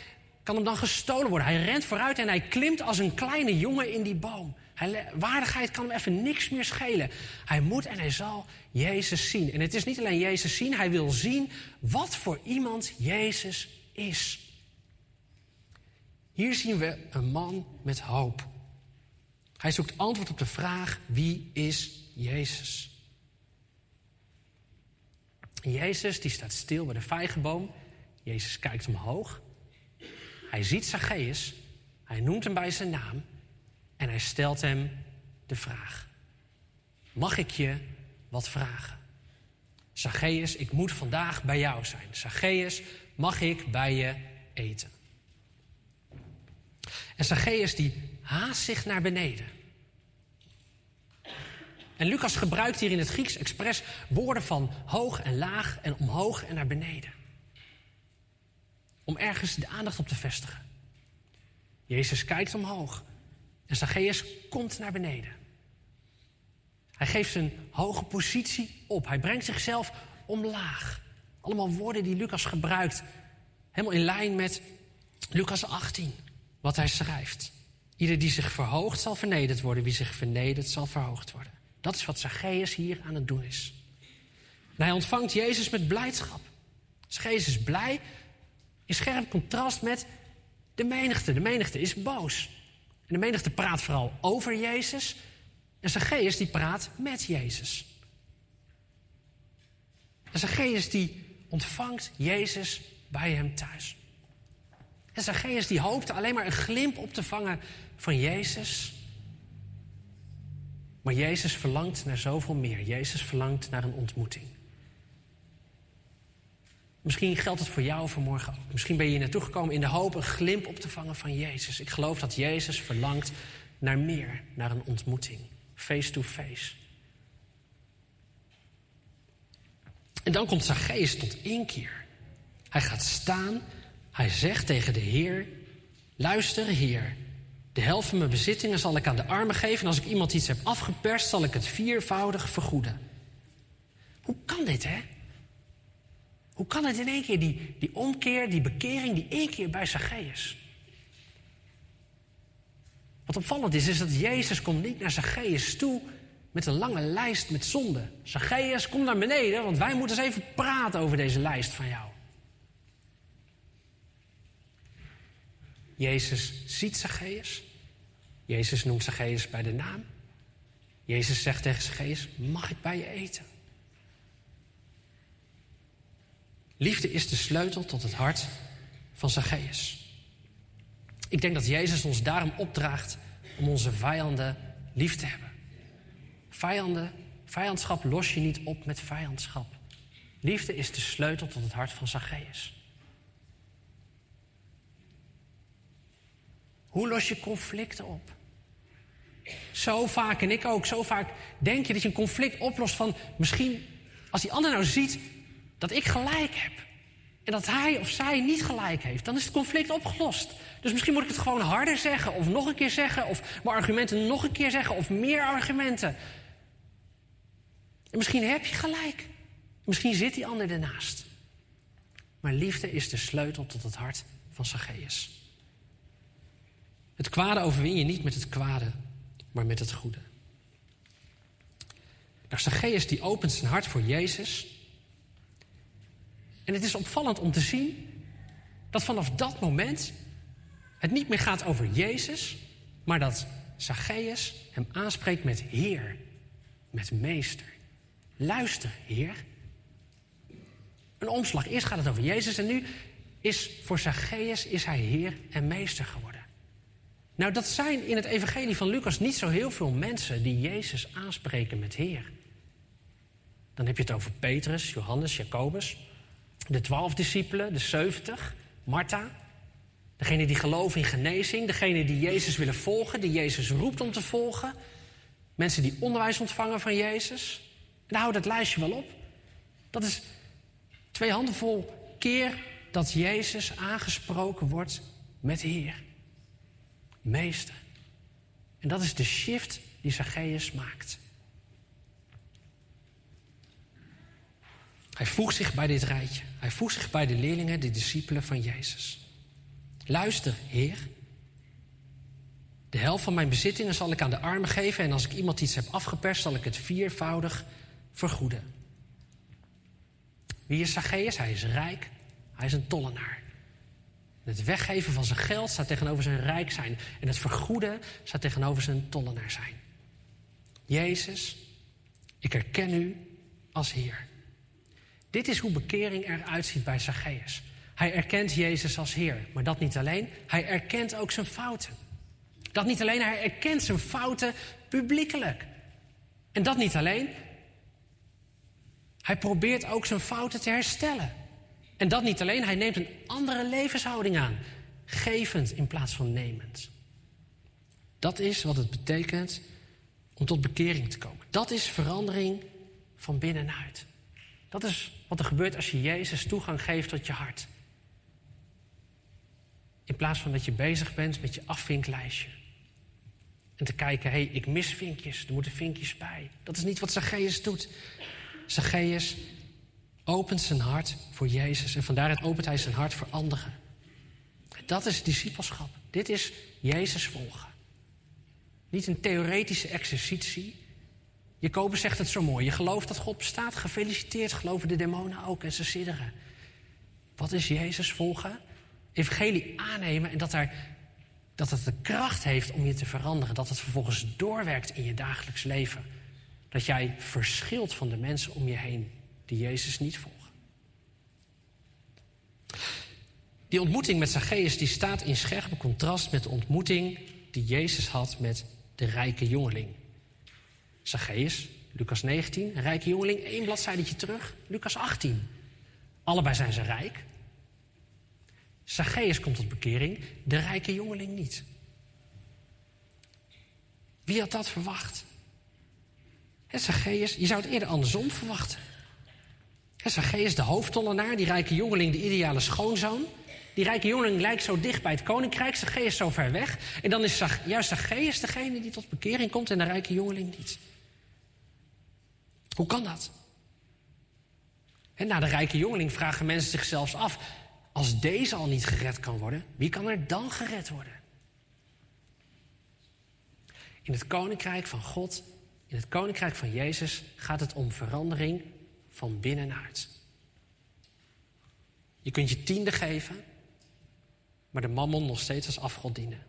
kan hem dan gestolen worden. Hij rent vooruit en hij klimt als een kleine jongen in die boom. Hij, waardigheid kan hem even niks meer schelen. Hij moet en hij zal Jezus zien. En het is niet alleen Jezus zien, hij wil zien wat voor iemand Jezus is. Hier zien we een man met hoop. Hij zoekt antwoord op de vraag: wie is Jezus? Jezus die staat stil bij de vijgenboom. Jezus kijkt omhoog. Hij ziet Zacchaeus. Hij noemt hem bij zijn naam. En hij stelt hem de vraag: Mag ik je wat vragen? Zacchaeus, ik moet vandaag bij jou zijn. Zacchaeus, mag ik bij je eten? En Zacchaeus die haast zich naar beneden. En Lucas gebruikt hier in het Grieks expres woorden van hoog en laag en omhoog en naar beneden. Om ergens de aandacht op te vestigen. Jezus kijkt omhoog en Zacchaeus komt naar beneden. Hij geeft zijn hoge positie op. Hij brengt zichzelf omlaag. Allemaal woorden die Lucas gebruikt. Helemaal in lijn met Lucas 18, wat hij schrijft. Ieder die zich verhoogt zal vernederd worden. Wie zich vernedert zal verhoogd worden. Dat is wat Zacchaeus hier aan het doen is. Hij ontvangt Jezus met blijdschap. Zacchaeus is blij in scherp contrast met de menigte. De menigte is boos. En de menigte praat vooral over Jezus. En Zacchaeus die praat met Jezus. En Zacchaeus die ontvangt Jezus bij hem thuis. En Zacchaeus die hoopte alleen maar een glimp op te vangen van Jezus. Maar Jezus verlangt naar zoveel meer. Jezus verlangt naar een ontmoeting. Misschien geldt het voor jou vanmorgen ook. Misschien ben je hier naartoe gekomen in de hoop een glimp op te vangen van Jezus. Ik geloof dat Jezus verlangt naar meer, naar een ontmoeting. Face to face. En dan komt Zacchaeus tot inkeer. Hij gaat staan. Hij zegt tegen de Heer: Luister, Heer. De helft van mijn bezittingen zal ik aan de armen geven. En als ik iemand iets heb afgeperst, zal ik het viervoudig vergoeden. Hoe kan dit, hè? Hoe kan het in één keer, die, die omkeer, die bekering, die één keer bij Zacchaeus? Wat opvallend is, is dat Jezus komt niet naar Zacchaeus toe met een lange lijst met zonden. Zacchaeus, kom naar beneden, want wij moeten eens even praten over deze lijst van jou. Jezus ziet Zacchaeus. Jezus noemt Zacchaeus bij de naam. Jezus zegt tegen Zacchaeus, mag ik bij je eten? Liefde is de sleutel tot het hart van Zacchaeus. Ik denk dat Jezus ons daarom opdraagt om onze vijanden lief te hebben. Vijanden, vijandschap los je niet op met vijandschap. Liefde is de sleutel tot het hart van Zacchaeus. Hoe los je conflicten op? Zo vaak, en ik ook, zo vaak denk je dat je een conflict oplost van misschien als die ander nou ziet dat ik gelijk heb. En dat hij of zij niet gelijk heeft, dan is het conflict opgelost. Dus misschien moet ik het gewoon harder zeggen, of nog een keer zeggen, of mijn argumenten nog een keer zeggen, of meer argumenten. En misschien heb je gelijk. Misschien zit die ander ernaast. Maar liefde is de sleutel tot het hart van Zacchaeus. Het kwade overwin je niet met het kwade, maar met het goede. Nou, Zacchaeus die opent zijn hart voor Jezus. En het is opvallend om te zien dat vanaf dat moment het niet meer gaat over Jezus, maar dat Zacchaeus hem aanspreekt met Heer, met Meester. Luister, Heer. Een omslag. Eerst gaat het over Jezus en nu is voor Zacchaeus is hij Heer en Meester geworden. Nou, dat zijn in het Evangelie van Lucas niet zo heel veel mensen die Jezus aanspreken met Heer. Dan heb je het over Petrus, Johannes, Jacobus, de twaalf discipelen, de zeventig, Martha. Degene die geloven in genezing, degene die Jezus willen volgen, die Jezus roept om te volgen. Mensen die onderwijs ontvangen van Jezus. En daar houdt het lijstje wel op. Dat is twee handenvol keer dat Jezus aangesproken wordt met Heer. Meester. En dat is de shift die Zacchaeus maakt. Hij voegt zich bij dit rijtje. Hij voegt zich bij de leerlingen, de discipelen van Jezus. Luister, Heer. De helft van mijn bezittingen zal ik aan de armen geven en als ik iemand iets heb afgeperst, zal ik het viervoudig vergoeden. Wie is Zacchaeus? Hij is rijk. Hij is een tollenaar. Het weggeven van zijn geld staat tegenover zijn rijk zijn. En het vergoeden staat tegenover zijn tollenaar zijn. Jezus, ik herken u als Heer. Dit is hoe bekering eruit ziet bij Zacchaeus. Hij erkent Jezus als Heer, maar dat niet alleen. Hij erkent ook zijn fouten. Dat niet alleen, hij erkent zijn fouten publiekelijk. En dat niet alleen. Hij probeert ook zijn fouten te herstellen. En dat niet alleen, hij neemt een andere levenshouding aan. Gevend in plaats van nemend. Dat is wat het betekent om tot bekering te komen. Dat is verandering van binnenuit. Dat is wat er gebeurt als je Jezus toegang geeft tot je hart. In plaats van dat je bezig bent met je afvinklijstje. En te kijken, hé, hey, ik mis vinkjes, er moeten vinkjes bij. Dat is niet wat Zacchaeus doet. Zacchaeus opent zijn hart voor Jezus en vandaar opent hij zijn hart voor anderen. Dat is discipelschap. Dit is Jezus volgen. Niet een theoretische exercitie. Jacobus zegt het zo mooi. Je gelooft dat God bestaat. Gefeliciteerd. Geloven de demonen ook en ze sidderen. Wat is Jezus volgen? Evangelie aannemen en dat, er, dat het de kracht heeft om je te veranderen. Dat het vervolgens doorwerkt in je dagelijks leven. Dat jij verschilt van de mensen om je heen die Jezus niet volgen. Die ontmoeting met Zacchaeus die staat in scherp contrast met de ontmoeting die Jezus had met de rijke jongeling. Zacchaeus, Lucas 19, een rijke jongeling, één bladzijde terug, Lucas 18. Allebei zijn ze rijk. Zacchaeus komt tot bekering, de rijke jongeling niet. Wie had dat verwacht? Zacchaeus, je zou het eerder andersom verwachten. Zacchaeus, de hoofdtollenaar, die rijke jongeling, de ideale schoonzoon. Die rijke jongeling lijkt zo dicht bij het koninkrijk, Zacchaeus zo ver weg. En dan is juist Zacchaeus degene die tot bekering komt en de rijke jongeling niet. Hoe kan dat? En na de rijke jongeling vragen mensen zich zelfs af: als deze al niet gered kan worden, wie kan er dan gered worden? In het koninkrijk van God, in het koninkrijk van Jezus, gaat het om verandering van binnenuit. Je kunt je tiende geven, maar de mammon nog steeds als afgod dienen.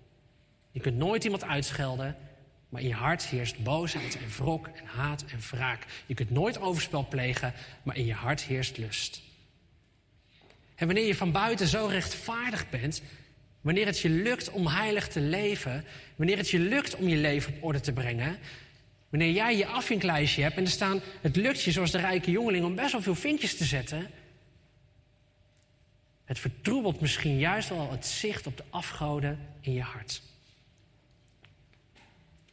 Je kunt nooit iemand uitschelden, maar in je hart heerst boosheid en wrok en haat en wraak. Je kunt nooit overspel plegen, maar in je hart heerst lust. En wanneer je van buiten zo rechtvaardig bent, wanneer het je lukt om heilig te leven, wanneer het je lukt om je leven op orde te brengen, wanneer jij je afvinklijstje hebt en er staan, het lukt je zoals de rijke jongeling om best wel veel vinkjes te zetten, het vertroebelt misschien juist wel het zicht op de afgoden in je hart.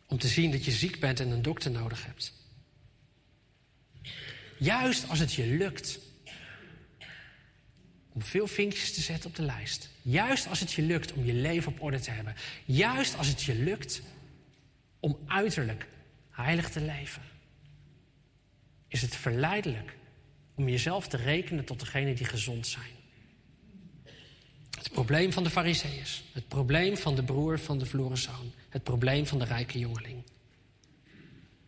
Om te zien dat je ziek bent en een dokter nodig hebt. Juist als het je lukt om veel vinkjes te zetten op de lijst. Juist als het je lukt om je leven op orde te hebben. Juist als het je lukt om uiterlijk heilig te leven. Is het verleidelijk om jezelf te rekenen tot degene die gezond zijn. Het probleem van de Fariseeërs. Het probleem van de broer van de verloren zoon. Het probleem van de rijke jongeling.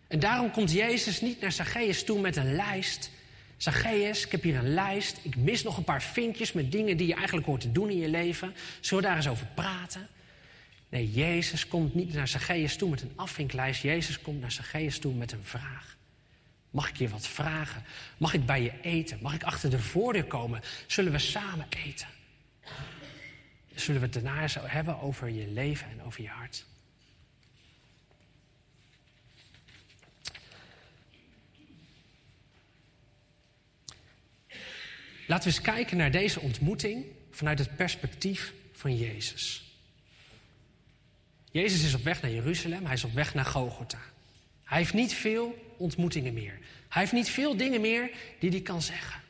En daarom komt Jezus niet naar Zacchaeus toe met een lijst. Zacchaeus, ik heb hier een lijst. Ik mis nog een paar vinkjes met dingen die je eigenlijk hoort te doen in je leven. Zullen we daar eens over praten? Nee, Jezus komt niet naar Zacchaeus toe met een afvinklijst. Jezus komt naar Zacchaeus toe met een vraag. Mag ik je wat vragen? Mag ik bij je eten? Mag ik achter de voordeur komen? Zullen we samen eten? Zullen we het daarna zo hebben over je leven en over je hart? Laten we eens kijken naar deze ontmoeting vanuit het perspectief van Jezus. Jezus is op weg naar Jeruzalem, hij is op weg naar Gogota. Hij heeft niet veel ontmoetingen meer. Hij heeft niet veel dingen meer die hij kan zeggen.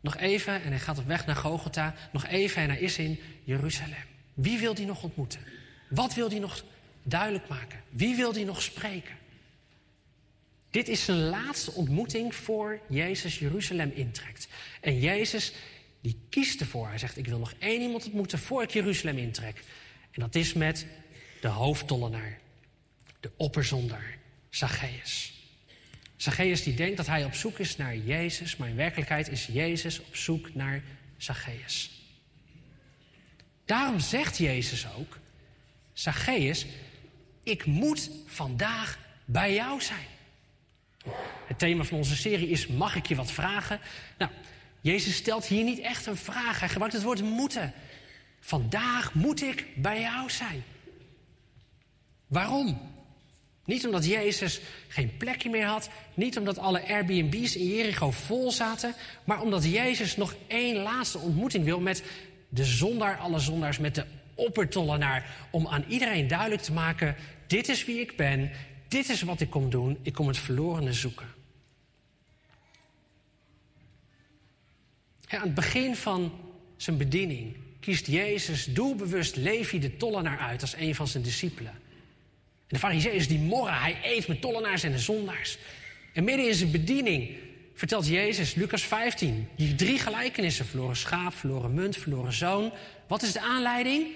Nog even en hij gaat op weg naar Gogota. Nog even en hij is in Jeruzalem. Wie wil hij nog ontmoeten? Wat wil hij nog duidelijk maken? Wie wil hij nog spreken? Dit is zijn laatste ontmoeting voor Jezus Jeruzalem intrekt. En Jezus die kiest ervoor. Hij zegt, ik wil nog één iemand ontmoeten voor ik Jeruzalem intrek. En dat is met de hoofdtollenaar, de opperzondaar, Zacchaeus. Zacchaeus die denkt dat hij op zoek is naar Jezus, maar in werkelijkheid is Jezus op zoek naar Zacchaeus. Daarom zegt Jezus ook: Zacchaeus, ik moet vandaag bij jou zijn. Het thema van onze serie is: Mag ik je wat vragen? Nou, Jezus stelt hier niet echt een vraag. Hij gebruikt het woord moeten. Vandaag moet ik bij jou zijn. Waarom? Niet omdat Jezus geen plekje meer had, niet omdat alle Airbnb's in Jericho vol zaten, maar omdat Jezus nog één laatste ontmoeting wil met de zondaar alle zondaars, met de oppertollenaar, om aan iedereen duidelijk te maken: dit is wie ik ben, dit is wat ik kom doen, ik kom het verlorene zoeken. Aan het begin van zijn bediening kiest Jezus doelbewust Levi de tollenaar uit als een van zijn discipelen. En de fariseeërs die morren, hij eet met tollenaars en de zondaars. En midden in zijn bediening vertelt Jezus, Lucas 15, die drie gelijkenissen, verloren schaap, verloren munt, verloren zoon. Wat is de aanleiding?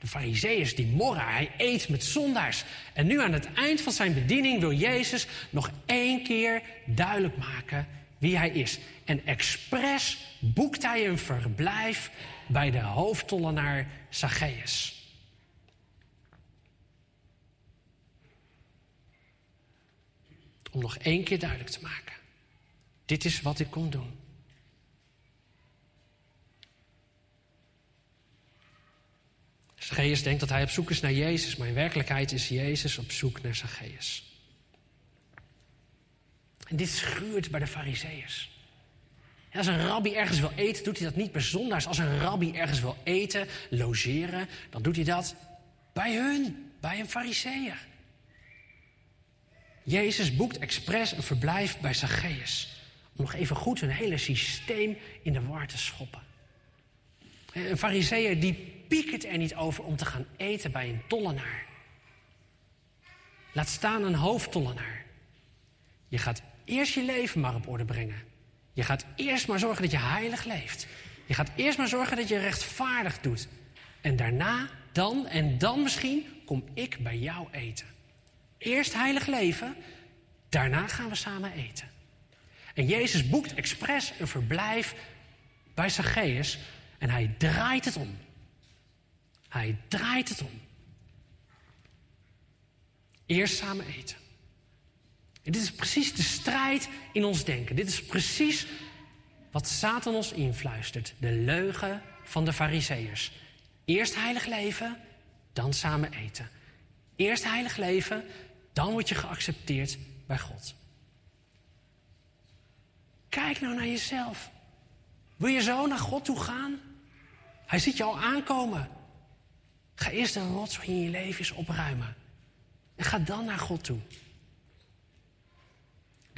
De fariseeërs die morren, hij eet met zondaars. En nu aan het eind van zijn bediening wil Jezus nog één keer duidelijk maken wie hij is. En expres boekt hij een verblijf bij de hoofdtollenaar Zacchaeus. Om nog één keer duidelijk te maken. Dit is wat ik kom doen. Zacchaeus denkt dat hij op zoek is naar Jezus, maar in werkelijkheid is Jezus op zoek naar Zacchaeus. En dit schuurt bij de Fariseeërs. Als een rabbi ergens wil eten, doet hij dat niet bij zondaars. Als een rabbi ergens wil eten, logeren, dan doet hij dat bij hun, bij een fariseer. Jezus boekt expres een verblijf bij Zacchaeus. Om nog even goed hun hele systeem in de war te schoppen. Een fariseer die piekert er niet over om te gaan eten bij een tollenaar. Laat staan een hoofdtollenaar. Je gaat eerst je leven maar op orde brengen. Je gaat eerst maar zorgen dat je heilig leeft. Je gaat eerst maar zorgen dat je rechtvaardig doet. En daarna, dan en dan misschien, kom ik bij jou eten. Eerst heilig leven, daarna gaan we samen eten. En Jezus boekt expres een verblijf bij Zacchaeus en hij draait het om. Hij draait het om. Eerst samen eten. En dit is precies de strijd in ons denken. Dit is precies wat Satan ons influistert. De leugen van de Fariseërs. Eerst heilig leven, dan samen eten. Eerst heilig leven, dan word je geaccepteerd bij God. Kijk nou naar jezelf. Wil je zo naar God toe gaan? Hij ziet je al aankomen. Ga eerst de rotzooi in je leven opruimen. En ga dan naar God toe.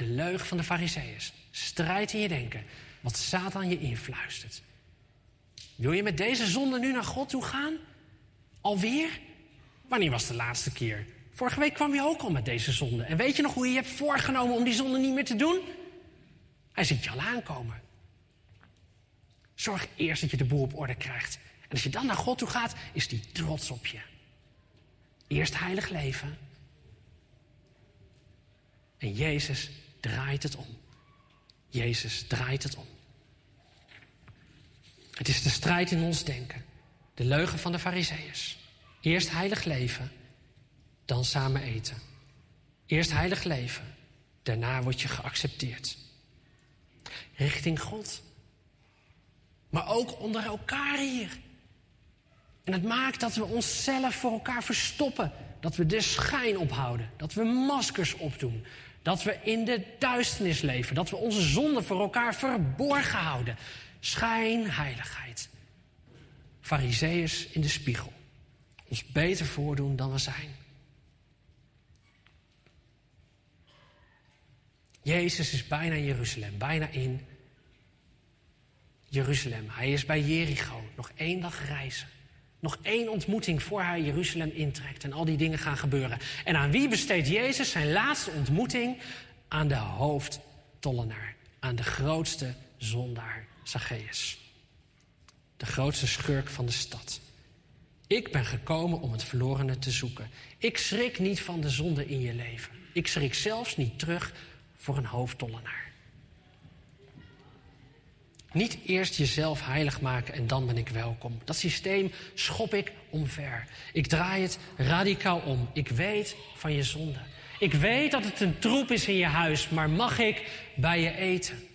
De leugen van de Fariseeërs. Strijd in je denken. Wat Satan je influistert. Wil je met deze zonde nu naar God toe gaan? Alweer? Wanneer was de laatste keer? Vorige week kwam je ook al met deze zonde. En weet je nog hoe je je hebt voorgenomen om die zonde niet meer te doen? Hij ziet je al aankomen. Zorg eerst dat je de boel op orde krijgt. En als je dan naar God toe gaat, is hij trots op je. Eerst heilig leven. En Jezus draait het om. Jezus draait het om. Het is de strijd in ons denken. De leugen van de Fariseeërs. Eerst heilig leven, dan samen eten. Eerst heilig leven, daarna word je geaccepteerd. Richting God. Maar ook onder elkaar hier. En het maakt dat we onszelf voor elkaar verstoppen. Dat we de schijn ophouden. Dat we maskers opdoen. Dat we in de duisternis leven. Dat we onze zonden voor elkaar verborgen houden. Schijnheiligheid. Fariseeërs in de spiegel. Ons beter voordoen dan we zijn. Jezus is bijna in Jeruzalem, bijna in Jeruzalem. Hij is bij Jericho, nog één dag reizen. Nog één ontmoeting voor hij Jeruzalem intrekt en al die dingen gaan gebeuren. En aan wie besteedt Jezus zijn laatste ontmoeting? Aan de hoofdtollenaar, aan de grootste zondaar, Zacchaeus. De grootste schurk van de stad. Ik ben gekomen om het verlorene te zoeken. Ik schrik niet van de zonde in je leven. Ik schrik zelfs niet terug voor een hoofdtollenaar. Niet eerst jezelf heilig maken en dan ben ik welkom. Dat systeem schop ik omver. Ik draai het radicaal om. Ik weet van je zonde. Ik weet dat het een troep is in je huis, maar mag ik bij je eten?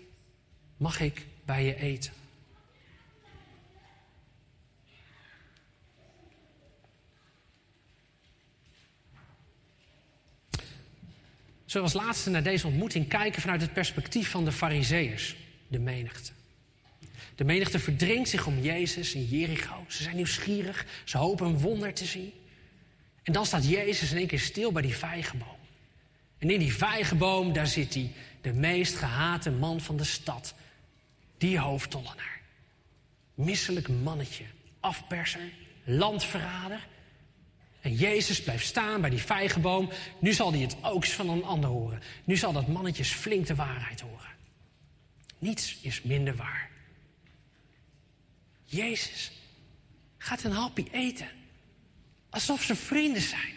Mag ik bij je eten? Zullen we als laatste naar deze ontmoeting kijken vanuit het perspectief van de Farizeeërs, de menigte. De menigte verdringt zich om Jezus in Jericho. Ze zijn nieuwsgierig, ze hopen een wonder te zien. En dan staat Jezus in één keer stil bij die vijgenboom. En in die vijgenboom, daar zit hij, de meest gehate man van de stad. Die hoofdtollenaar. Misselijk mannetje, afperser, landverrader. En Jezus blijft staan bij die vijgenboom. Nu zal hij het ook van een ander horen. Nu zal dat mannetje flink de waarheid horen. Niets is minder waar. Jezus gaat een hapje eten. Alsof ze vrienden zijn.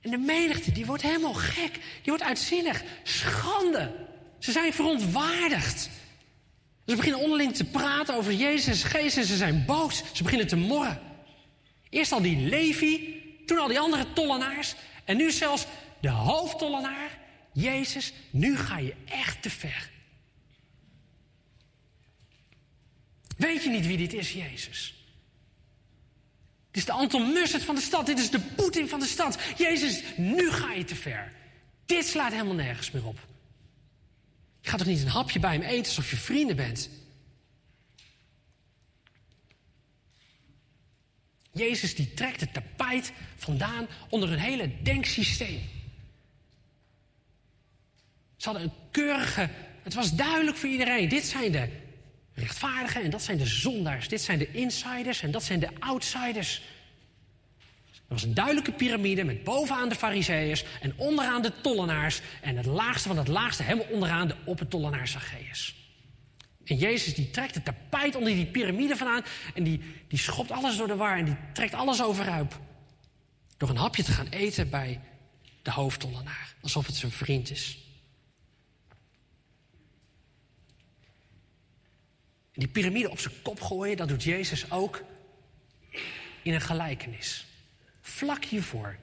En de menigte, die wordt helemaal gek. Die wordt uitzinnig. Schande. Ze zijn verontwaardigd. Ze beginnen onderling te praten over Jezus en ze zijn boos. Ze beginnen te morren. Eerst al die Levi, toen al die andere tollenaars. En nu zelfs de hoofdtollenaar, Jezus. Nu ga je echt te ver. Weet je niet wie dit is, Jezus? Dit is de Anton Mussert van de stad. Dit is de Poetin van de stad. Jezus, nu ga je te ver. Dit slaat helemaal nergens meer op. Je gaat toch niet een hapje bij hem eten alsof je vrienden bent? Jezus die trekt het tapijt vandaan onder een hele denksysteem. Ze hadden een keurige. Het was duidelijk voor iedereen. Dit zijn de rechtvaardigen en dat zijn de zondaars. Dit zijn de insiders en dat zijn de outsiders. Er was een duidelijke piramide met bovenaan de fariseeërs en onderaan de tollenaars. En het laagste van het laagste, helemaal onderaan de oppertollenaar Zacchaeus. En Jezus die trekt het tapijt onder die piramide vandaan en die, die schopt alles door de war en die trekt alles overuit. Door een hapje te gaan eten bij de hoofdtollenaar, alsof het zijn vriend is. En die piramide op zijn kop gooien, dat doet Jezus ook in een gelijkenis. Vlak hiervoor,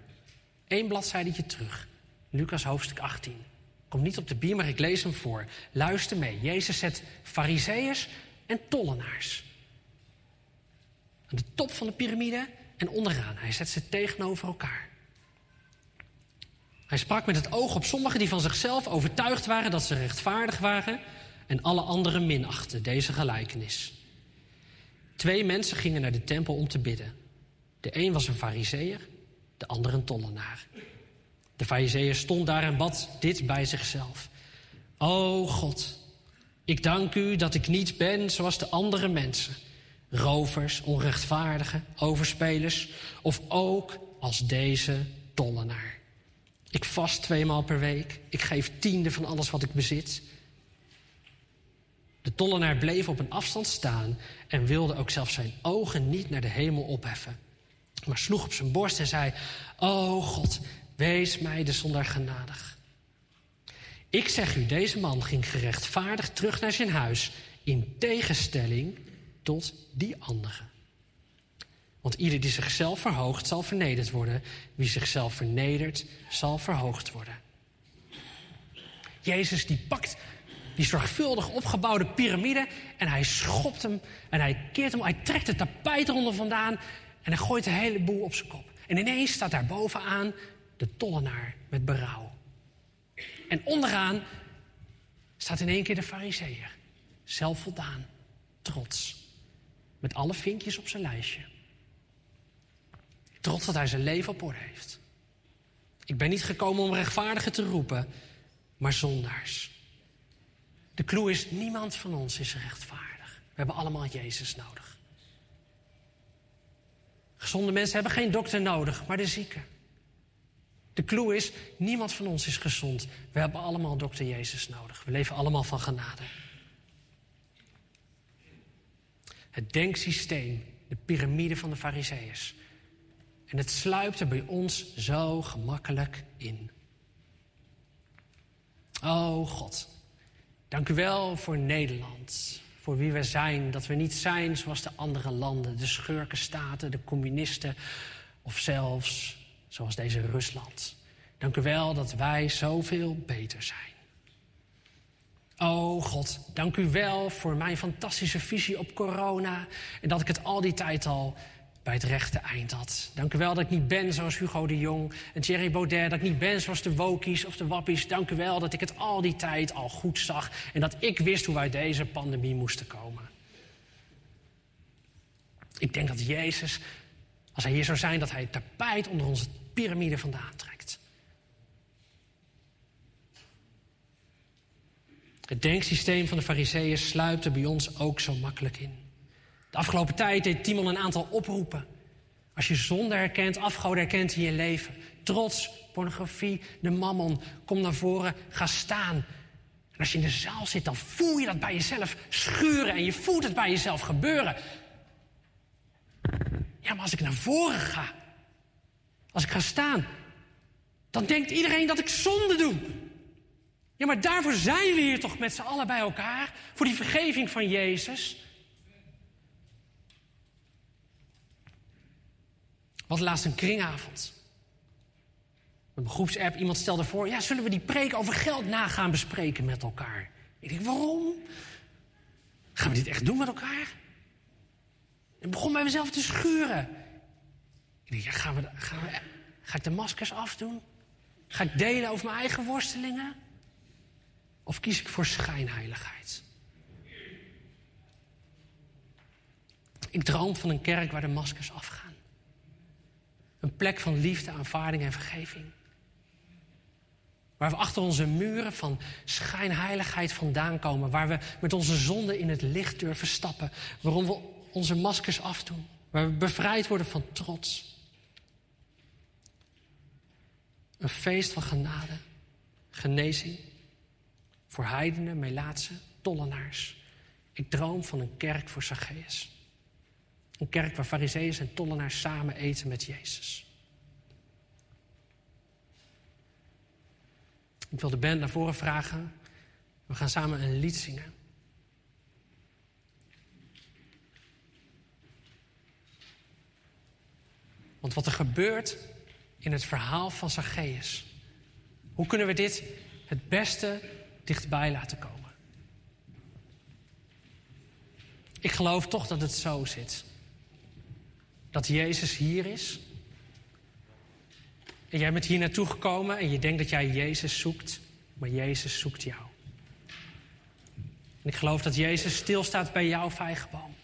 één bladzijde terug, Lucas hoofdstuk 18. Komt niet op de bier, maar ik lees hem voor. Luister mee. Jezus zet fariseeërs en tollenaars. Aan de top van de piramide en onderaan. Hij zet ze tegenover elkaar. Hij sprak met het oog op sommigen die van zichzelf overtuigd waren dat ze rechtvaardig waren en alle anderen minachten deze gelijkenis. Twee mensen gingen naar de tempel om te bidden. De een was een fariseer, de ander een tollenaar. De fariseer stond daar en bad dit bij zichzelf. O God, ik dank u dat ik niet ben zoals de andere mensen. Rovers, onrechtvaardigen, overspelers of ook als deze tollenaar. Ik vast tweemaal per week. Ik geef tiende van alles wat ik bezit. De tollenaar bleef op een afstand staan en wilde ook zelfs zijn ogen niet naar de hemel opheffen. Maar sloeg op zijn borst en zei: O God, wees mij de zondaar genadig. Ik zeg u, deze man ging gerechtvaardigd terug naar zijn huis in tegenstelling tot die andere. Want ieder die zichzelf verhoogt, zal vernederd worden. Wie zichzelf vernedert, zal verhoogd worden. Jezus die pakt die zorgvuldig opgebouwde piramide en hij schopt hem en hij keert hem, hij trekt het tapijt eronder vandaan en hij gooit de hele boel op zijn kop. En ineens staat daar bovenaan de tollenaar met berouw. En onderaan staat in één keer de fariseer. Zelfvoldaan, trots. Met alle vinkjes op zijn lijstje. Trots dat hij zijn leven op orde heeft. Ik ben niet gekomen om rechtvaardigen te roepen, maar zondaars. De clue is, niemand van ons is rechtvaardig. We hebben allemaal Jezus nodig. Gezonde mensen hebben geen dokter nodig, maar de zieken. De clue is, niemand van ons is gezond. We hebben allemaal dokter Jezus nodig. We leven allemaal van genade. Het denksysteem, de piramide van de Fariseeërs. En het sluipt er bij ons zo gemakkelijk in. Oh God, dank u wel voor Nederland, voor wie we zijn. Dat we niet zijn zoals de andere landen, de schurkenstaten, de communisten of zelfs zoals deze Rusland. Dank u wel dat wij zoveel beter zijn. Oh God, dank u wel voor mijn fantastische visie op corona en dat ik het al die tijd al bij het rechte eind had. Dank u wel dat ik niet ben zoals Hugo de Jong en Thierry Baudet, dat ik niet ben zoals de Wokies of de Wappies. Dank u wel dat ik het al die tijd al goed zag en dat ik wist hoe wij deze pandemie moesten komen. Ik denk dat Jezus, als hij hier zou zijn, dat hij het tapijt onder onze piramide vandaan trekt. Het denksysteem van de fariseeën sluipt er bij ons ook zo makkelijk in. De afgelopen tijd deed Timon een aantal oproepen. Als je zonde herkent, afgoden herkent in je leven. Trots, pornografie, de mammon. Kom naar voren, ga staan. En als je in de zaal zit, dan voel je dat bij jezelf schuren. En je voelt het bij jezelf gebeuren. Ja, maar als ik naar voren ga, als ik ga staan, dan denkt iedereen dat ik zonde doe. Ja, maar daarvoor zijn we hier toch met z'n allen bij elkaar. Voor die vergeving van Jezus. Wat laatst een kringavond. Een groepsapp, iemand stelde voor... ja, zullen we die preek over geld na gaan bespreken met elkaar? Ik denk, waarom? Gaan we dit echt doen met elkaar? Ik begon bij mezelf te schuren. Ik denk, ja, gaan we, gaan we, ga ik de maskers afdoen? Ga ik delen over mijn eigen worstelingen? Of kies ik voor schijnheiligheid? Ik droom van een kerk waar de maskers afgaan. Een plek van liefde, aanvaarding en vergeving. Waar we achter onze muren van schijnheiligheid vandaan komen. Waar we met onze zonde in het licht durven stappen. Waarom we onze maskers afdoen. Waar we bevrijd worden van trots. Een feest van genade, genezing. Voor heidenen, melaatsen, tollenaars. Ik droom van een kerk voor Zacchaeus. Een kerk waar fariseeërs en tollenaars samen eten met Jezus. Ik wil de band naar voren vragen. We gaan samen een lied zingen. Want wat er gebeurt in het verhaal van Zacchaeus. Hoe kunnen we dit het beste dichtbij laten komen? Ik geloof toch dat het zo zit. Dat Jezus hier is. En jij bent hier naartoe gekomen en je denkt dat jij Jezus zoekt, maar Jezus zoekt jou. En ik geloof dat Jezus stilstaat bij jouw vijgenboom.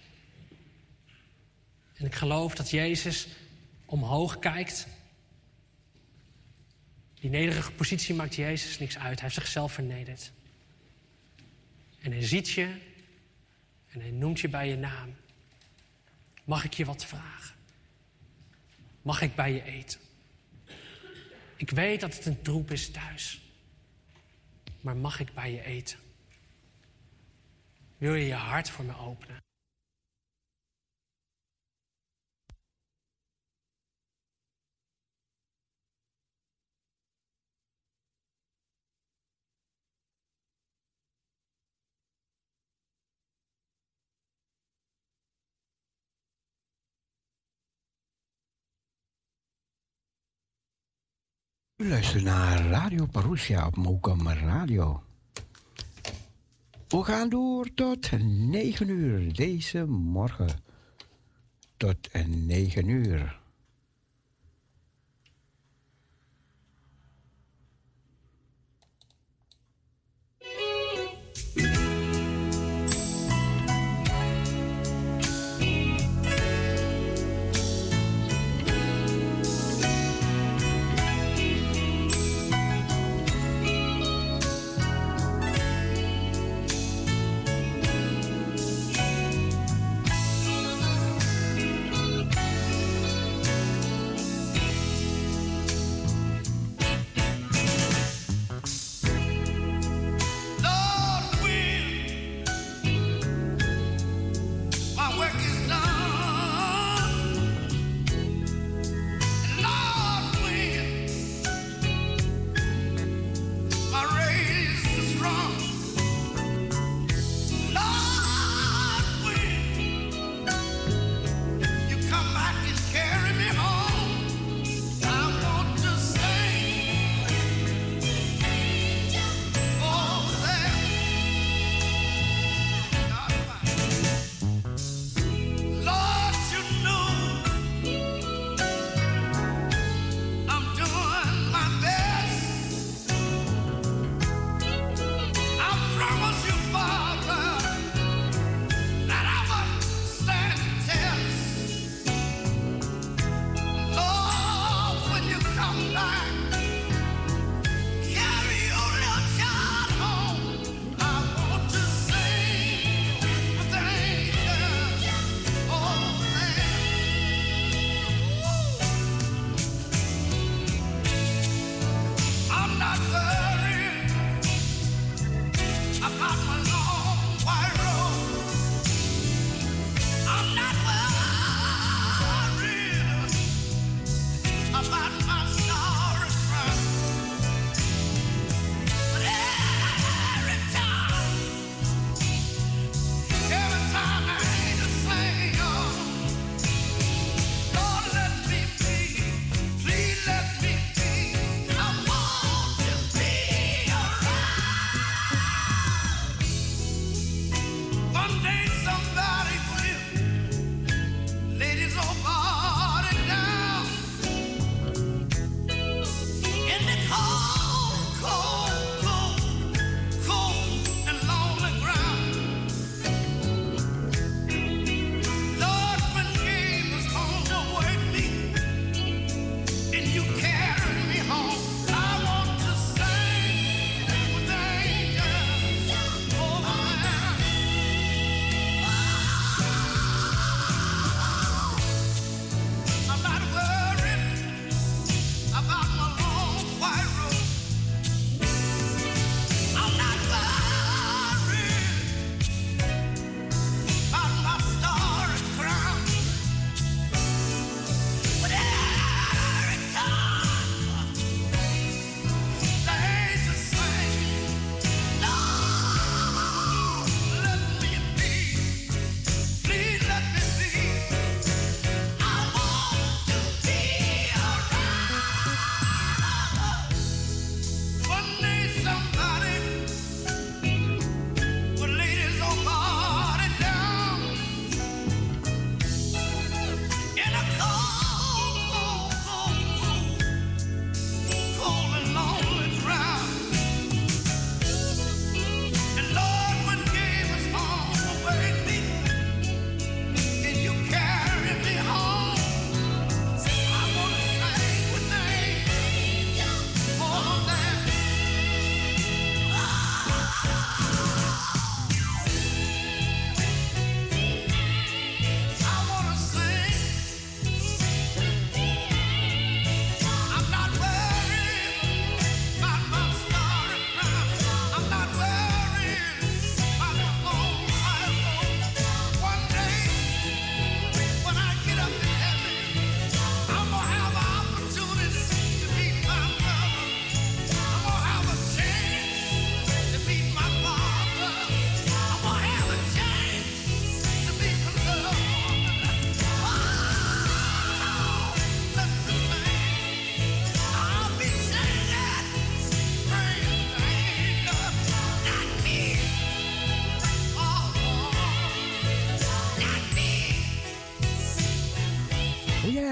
En ik geloof dat Jezus omhoog kijkt. Die nederige positie maakt Jezus niks uit. Hij heeft zichzelf vernederd. En hij ziet je en hij noemt je bij je naam. Mag ik je wat vragen? Mag ik bij je eten? Ik weet dat het een troep is thuis. Maar mag ik bij je eten? Wil je je hart voor me openen? U luistert naar Radio Parousia op Mokum Radio. We gaan door tot 9 uur deze morgen. Tot 9 uur.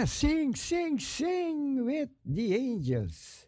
Sing, sim, sim, sim, with the angels.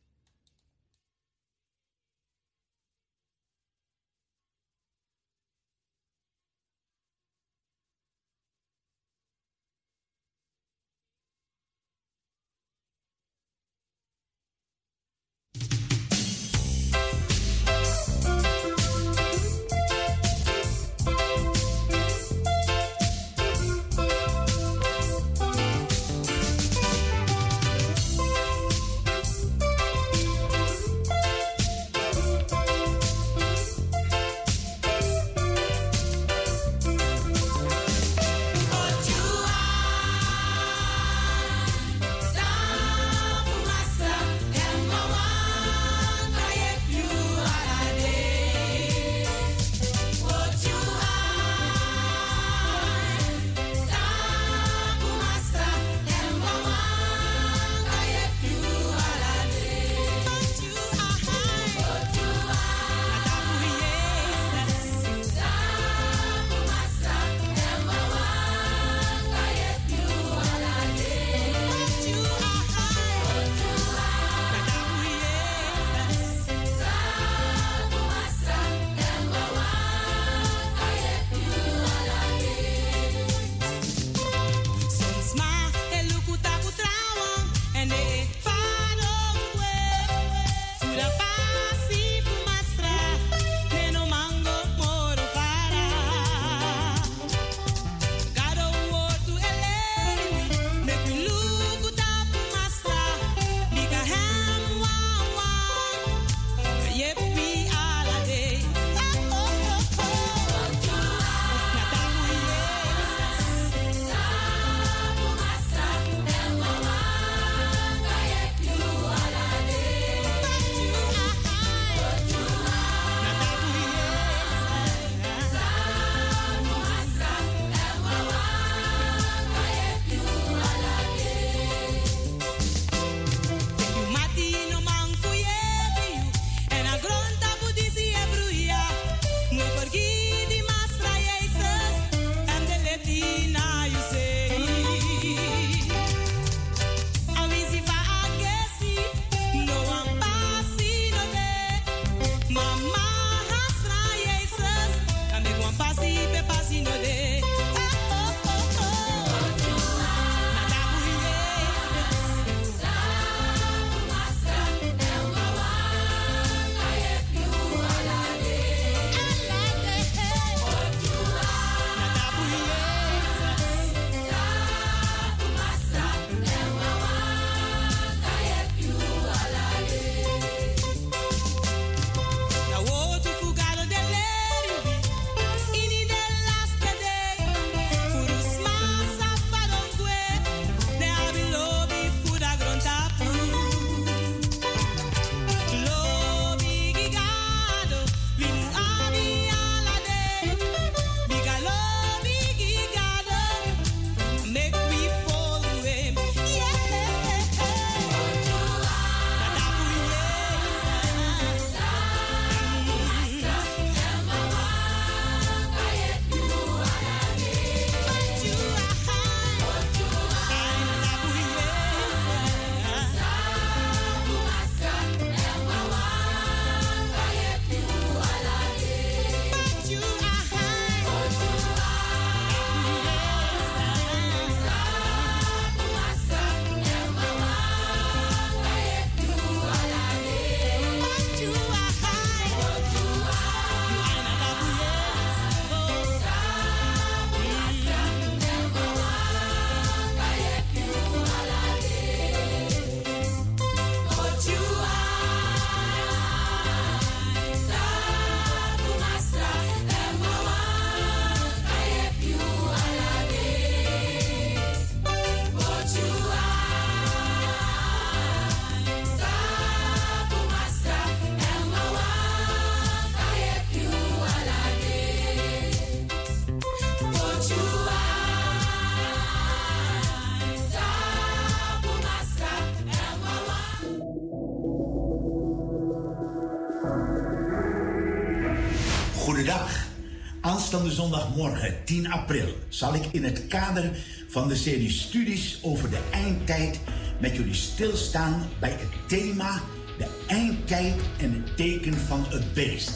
Zondagmorgen 10 april zal ik in het kader van de serie studies over de eindtijd met jullie stilstaan bij het thema de eindtijd en het teken van het beest.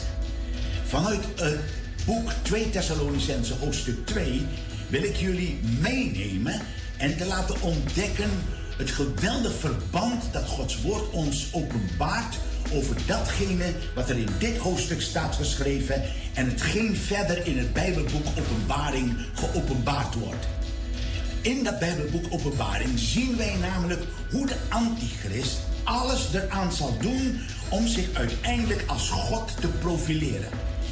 Vanuit het boek 2 Thessalonicense hoofdstuk 2 wil ik jullie meenemen en te laten ontdekken het geweldige verband dat Gods woord ons openbaart over datgene wat er in dit hoofdstuk staat geschreven en hetgeen verder in het Bijbelboek Openbaring geopenbaard wordt. In dat Bijbelboek Openbaring zien wij namelijk hoe de Antichrist alles eraan zal doen om zich uiteindelijk als God te profileren.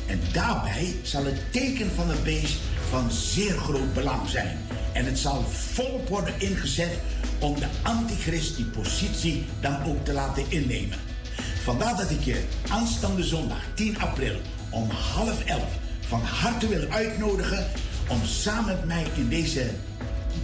En daarbij zal het teken van het beest van zeer groot belang zijn. En het zal volop worden ingezet om de antichrist die positie dan ook te laten innemen. Vandaar dat ik je aanstaande zondag 10 april om half elf van harte wil uitnodigen om samen met mij in deze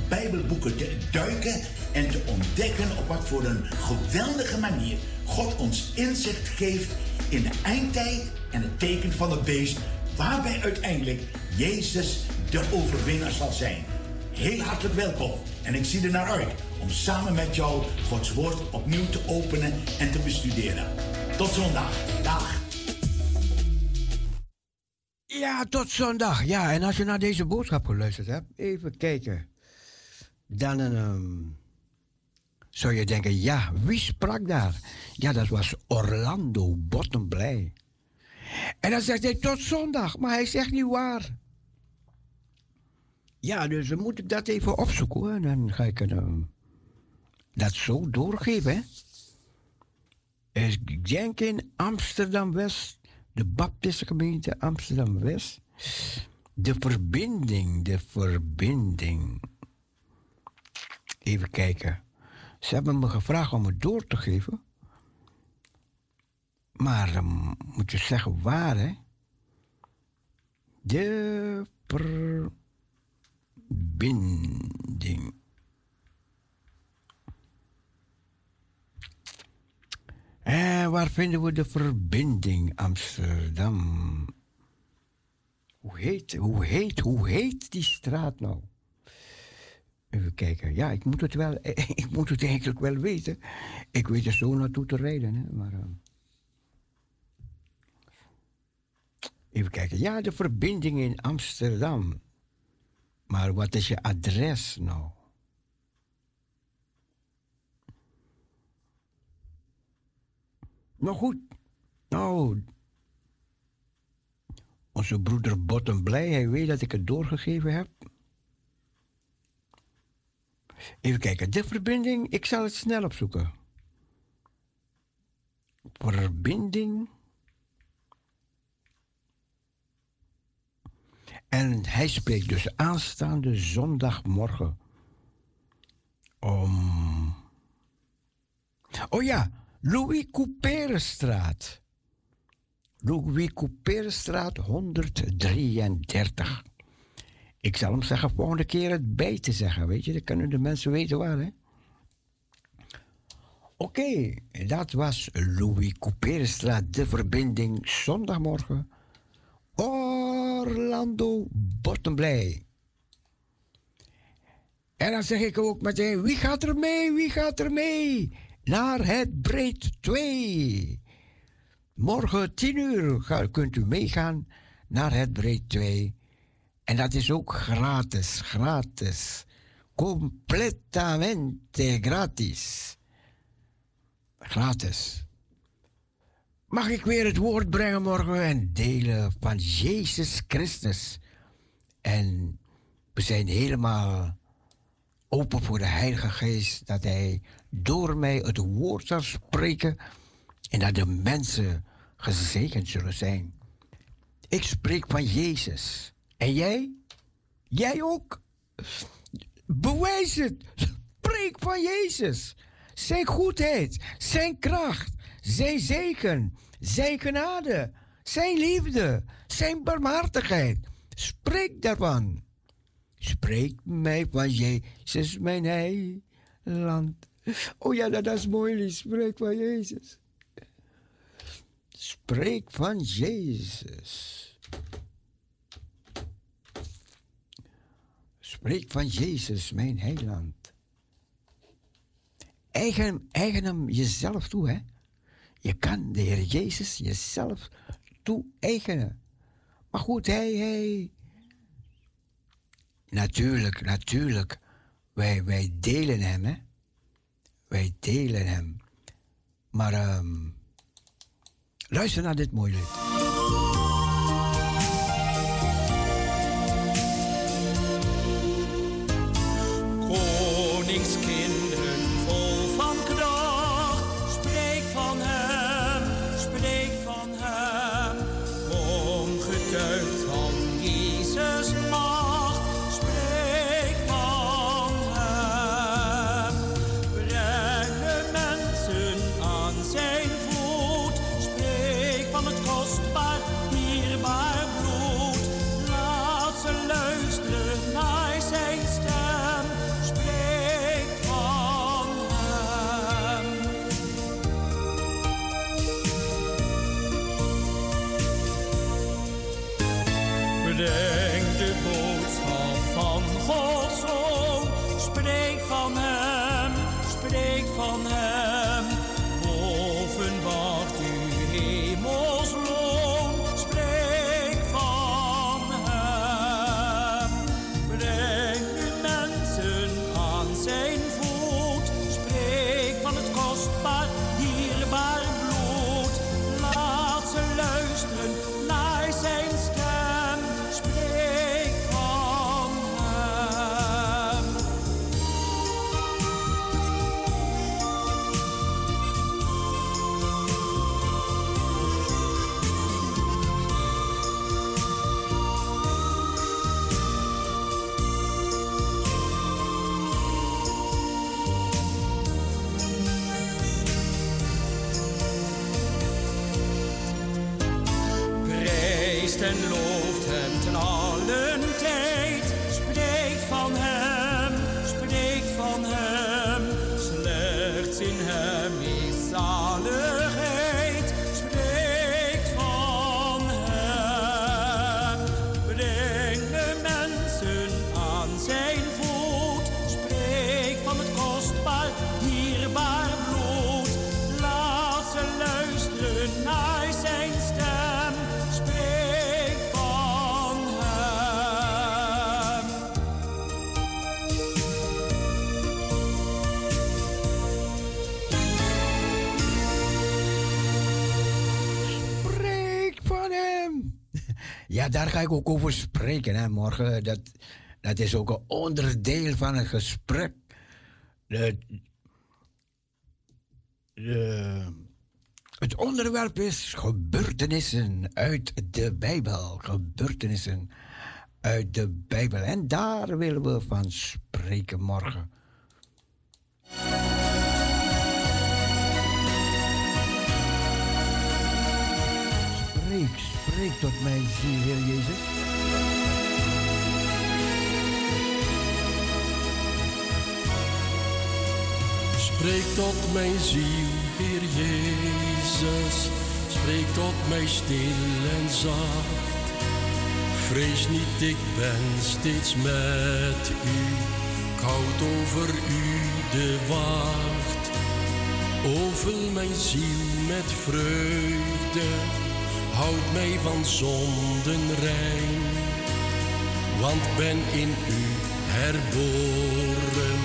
Bijbelboeken te duiken en te ontdekken op wat voor een geweldige manier God ons inzicht geeft in de eindtijd en het teken van het beest, waarbij uiteindelijk Jezus de overwinnaar zal zijn. Heel hartelijk welkom en ik zie er naar uit om samen met jou Gods woord opnieuw te openen en te bestuderen. Tot zondag. Dag. Ja, tot zondag. Ja, en als je naar deze boodschap geluisterd hebt, even kijken. Dan ehm, zou je denken, ja, wie sprak daar? Ja, dat was Orlando Bottomblij. En dan zegt hij tot zondag, maar hij zegt niet waar. Ja, dus dan moet ik dat even opzoeken. En dan ga ik ehm, dat zo doorgeven. Hè? Ik denk in Amsterdam-West, de Baptistengemeente Amsterdam-West. De verbinding, de verbinding. Even kijken. Ze hebben me gevraagd om het door te geven. Maar dan moet je zeggen waar, hè? De verbinding. En waar vinden we de verbinding Amsterdam? Hoe heet, hoe heet, hoe heet die straat nou? Even kijken. Ja, ik moet het wel, ik moet het eigenlijk wel weten. Ik weet er zo naartoe te rijden, hè, maar... eh, Even kijken. Ja, de verbinding in Amsterdam. Maar wat is je adres nou? Nou goed. Nou. Onze broeder Bottom blij. Hij weet dat ik het doorgegeven heb. Even kijken. De verbinding. Ik zal het snel opzoeken. Verbinding. En hij spreekt dus aanstaande zondagmorgen om. Oh ja, Louis Couperenstraat. Louis Couperenstraat 133. Ik zal hem zeggen volgende keer het bij te zeggen, weet je. Dan kunnen de mensen weten waar, hè. Oké, dat was Louis Couperenstraat, de verbinding zondagmorgen. Orlando Bottomblij. En dan zeg ik ook meteen, wie gaat er mee, wie gaat er mee? Naar het Breed 2. Morgen 10 uur kunt u meegaan naar het Breed 2. En dat is ook gratis, gratis. Completamente gratis. Gratis. Mag ik weer het woord brengen morgen en delen van Jezus Christus? En we zijn helemaal open voor de Heilige Geest dat Hij door mij het woord zal spreken en dat de mensen gezegend zullen zijn. Ik spreek van Jezus. En jij? Jij ook? Bewijs het. Spreek van Jezus. Zijn goedheid, zijn kracht, zijn zegen, zijn genade, zijn liefde, zijn barmhartigheid. Spreek daarvan. Spreek mij van Jezus, mijn heiland. Oh ja, dat is mooi. Spreek van Jezus. Spreek van Jezus. Spreek van Jezus, mijn heiland. Eigen, eigen hem jezelf toe, hè. Je kan de Heer Jezus jezelf toe-eigenen. Maar goed, hij, hij... Natuurlijk, natuurlijk. Wij, wij delen hem, hè. Wij delen hem. Maar ehm, luister naar dit mooie lied. Daar ga ik ook over spreken hè, morgen. Dat, dat is ook een onderdeel van een gesprek. Het onderwerp is gebeurtenissen uit de Bijbel. Gebeurtenissen uit de Bijbel. En daar willen we van spreken morgen. Spreek, spreek tot mij, ziel, Heer Jezus. Spreek tot mijn ziel, Heer Jezus. Spreek tot mij stil en zacht. Vrees niet, ik ben steeds met u. Ik houd over u de wacht. Ovul mijn ziel met vreugde. Houd mij van zonden rein. Want ben in u herboren.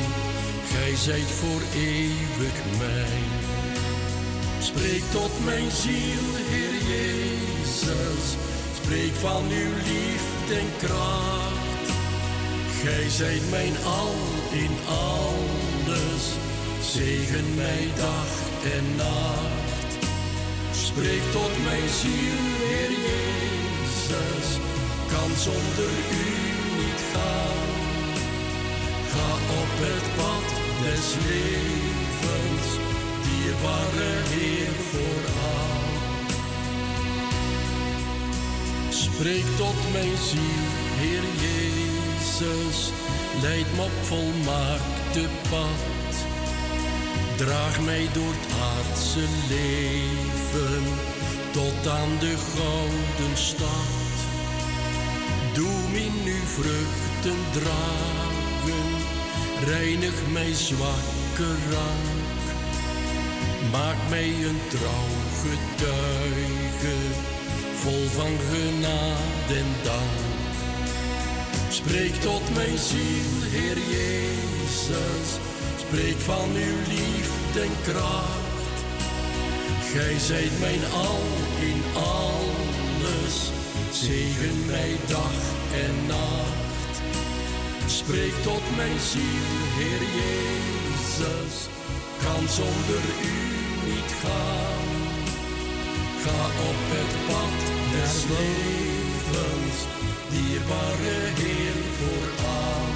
Gij zijt voor eeuwig mijn. Spreek tot mijn ziel, Heer Jezus. Spreek van uw liefde en kracht. Gij zijt mijn al in alles. Zegen mij dag en nacht. Spreek tot mijn ziel, Heer Jezus. Kan zonder u niet gaan. Ga op het pad des levens, dierbare Heer vooraan. Spreek tot mijn ziel, Heer Jezus, leid me op volmaakte pad. Draag mij door het aardse leven tot aan de gouden stad. Doe me nu vruchten dragen, reinig mij zwakke rank. Maak mij een trouw getuige, vol van genade en dank. Spreek tot mijn ziel, Heer Jezus, spreek van uw liefde en kracht. Gij zijt mijn al in alles, zegen mij dag en nacht. Spreek tot mijn ziel, Heer Jezus, kan zonder u niet gaan. Ga op het pad des levens, dierbare Heer vooraan.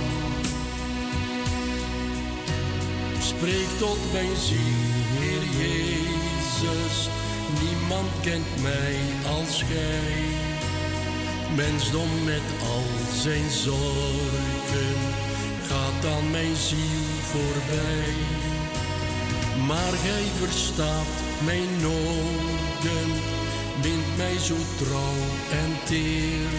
Spreek tot mijn ziel, Heer Jezus, niemand kent mij als Gij. Mensdom met al zijn zorgen, gaat aan mijn ziel voorbij. Maar Gij verstaat mijn noden, wint mij zo trouw en teer.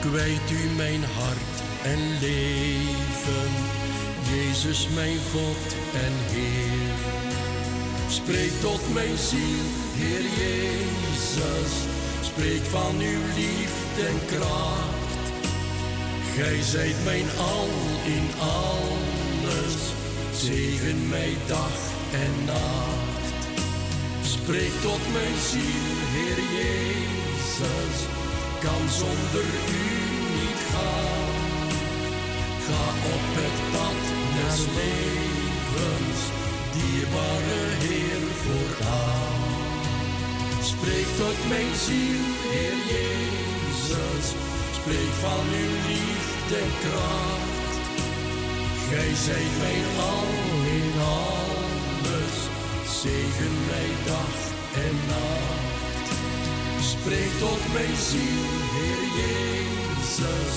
Kwijt u mijn hart en leven, Jezus mijn God en Heer. Spreek tot mijn ziel, Heer Jezus, spreek van uw liefde en kracht. Gij zijt mijn al in alles, zegen mij dag en nacht. Spreek tot mijn ziel, Heer Jezus, kan zonder u niet gaan. Ga op het pad des levens, dierbare Spreek tot mijn ziel, Heer Jezus, spreek van uw liefde kracht. Gij zijt mijn al in alles, zegen mij dag en nacht. Spreek tot mijn ziel, Heer Jezus,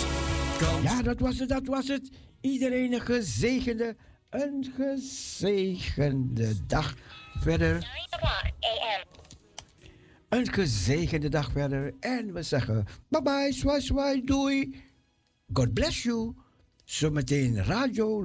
Ja, dat was het, dat was het. Iedereen een gezegende, een gezegende dag verder. Een gezegende dag verder. En we zeggen bye bye, swai swai, doei. God bless you. Zometeen radio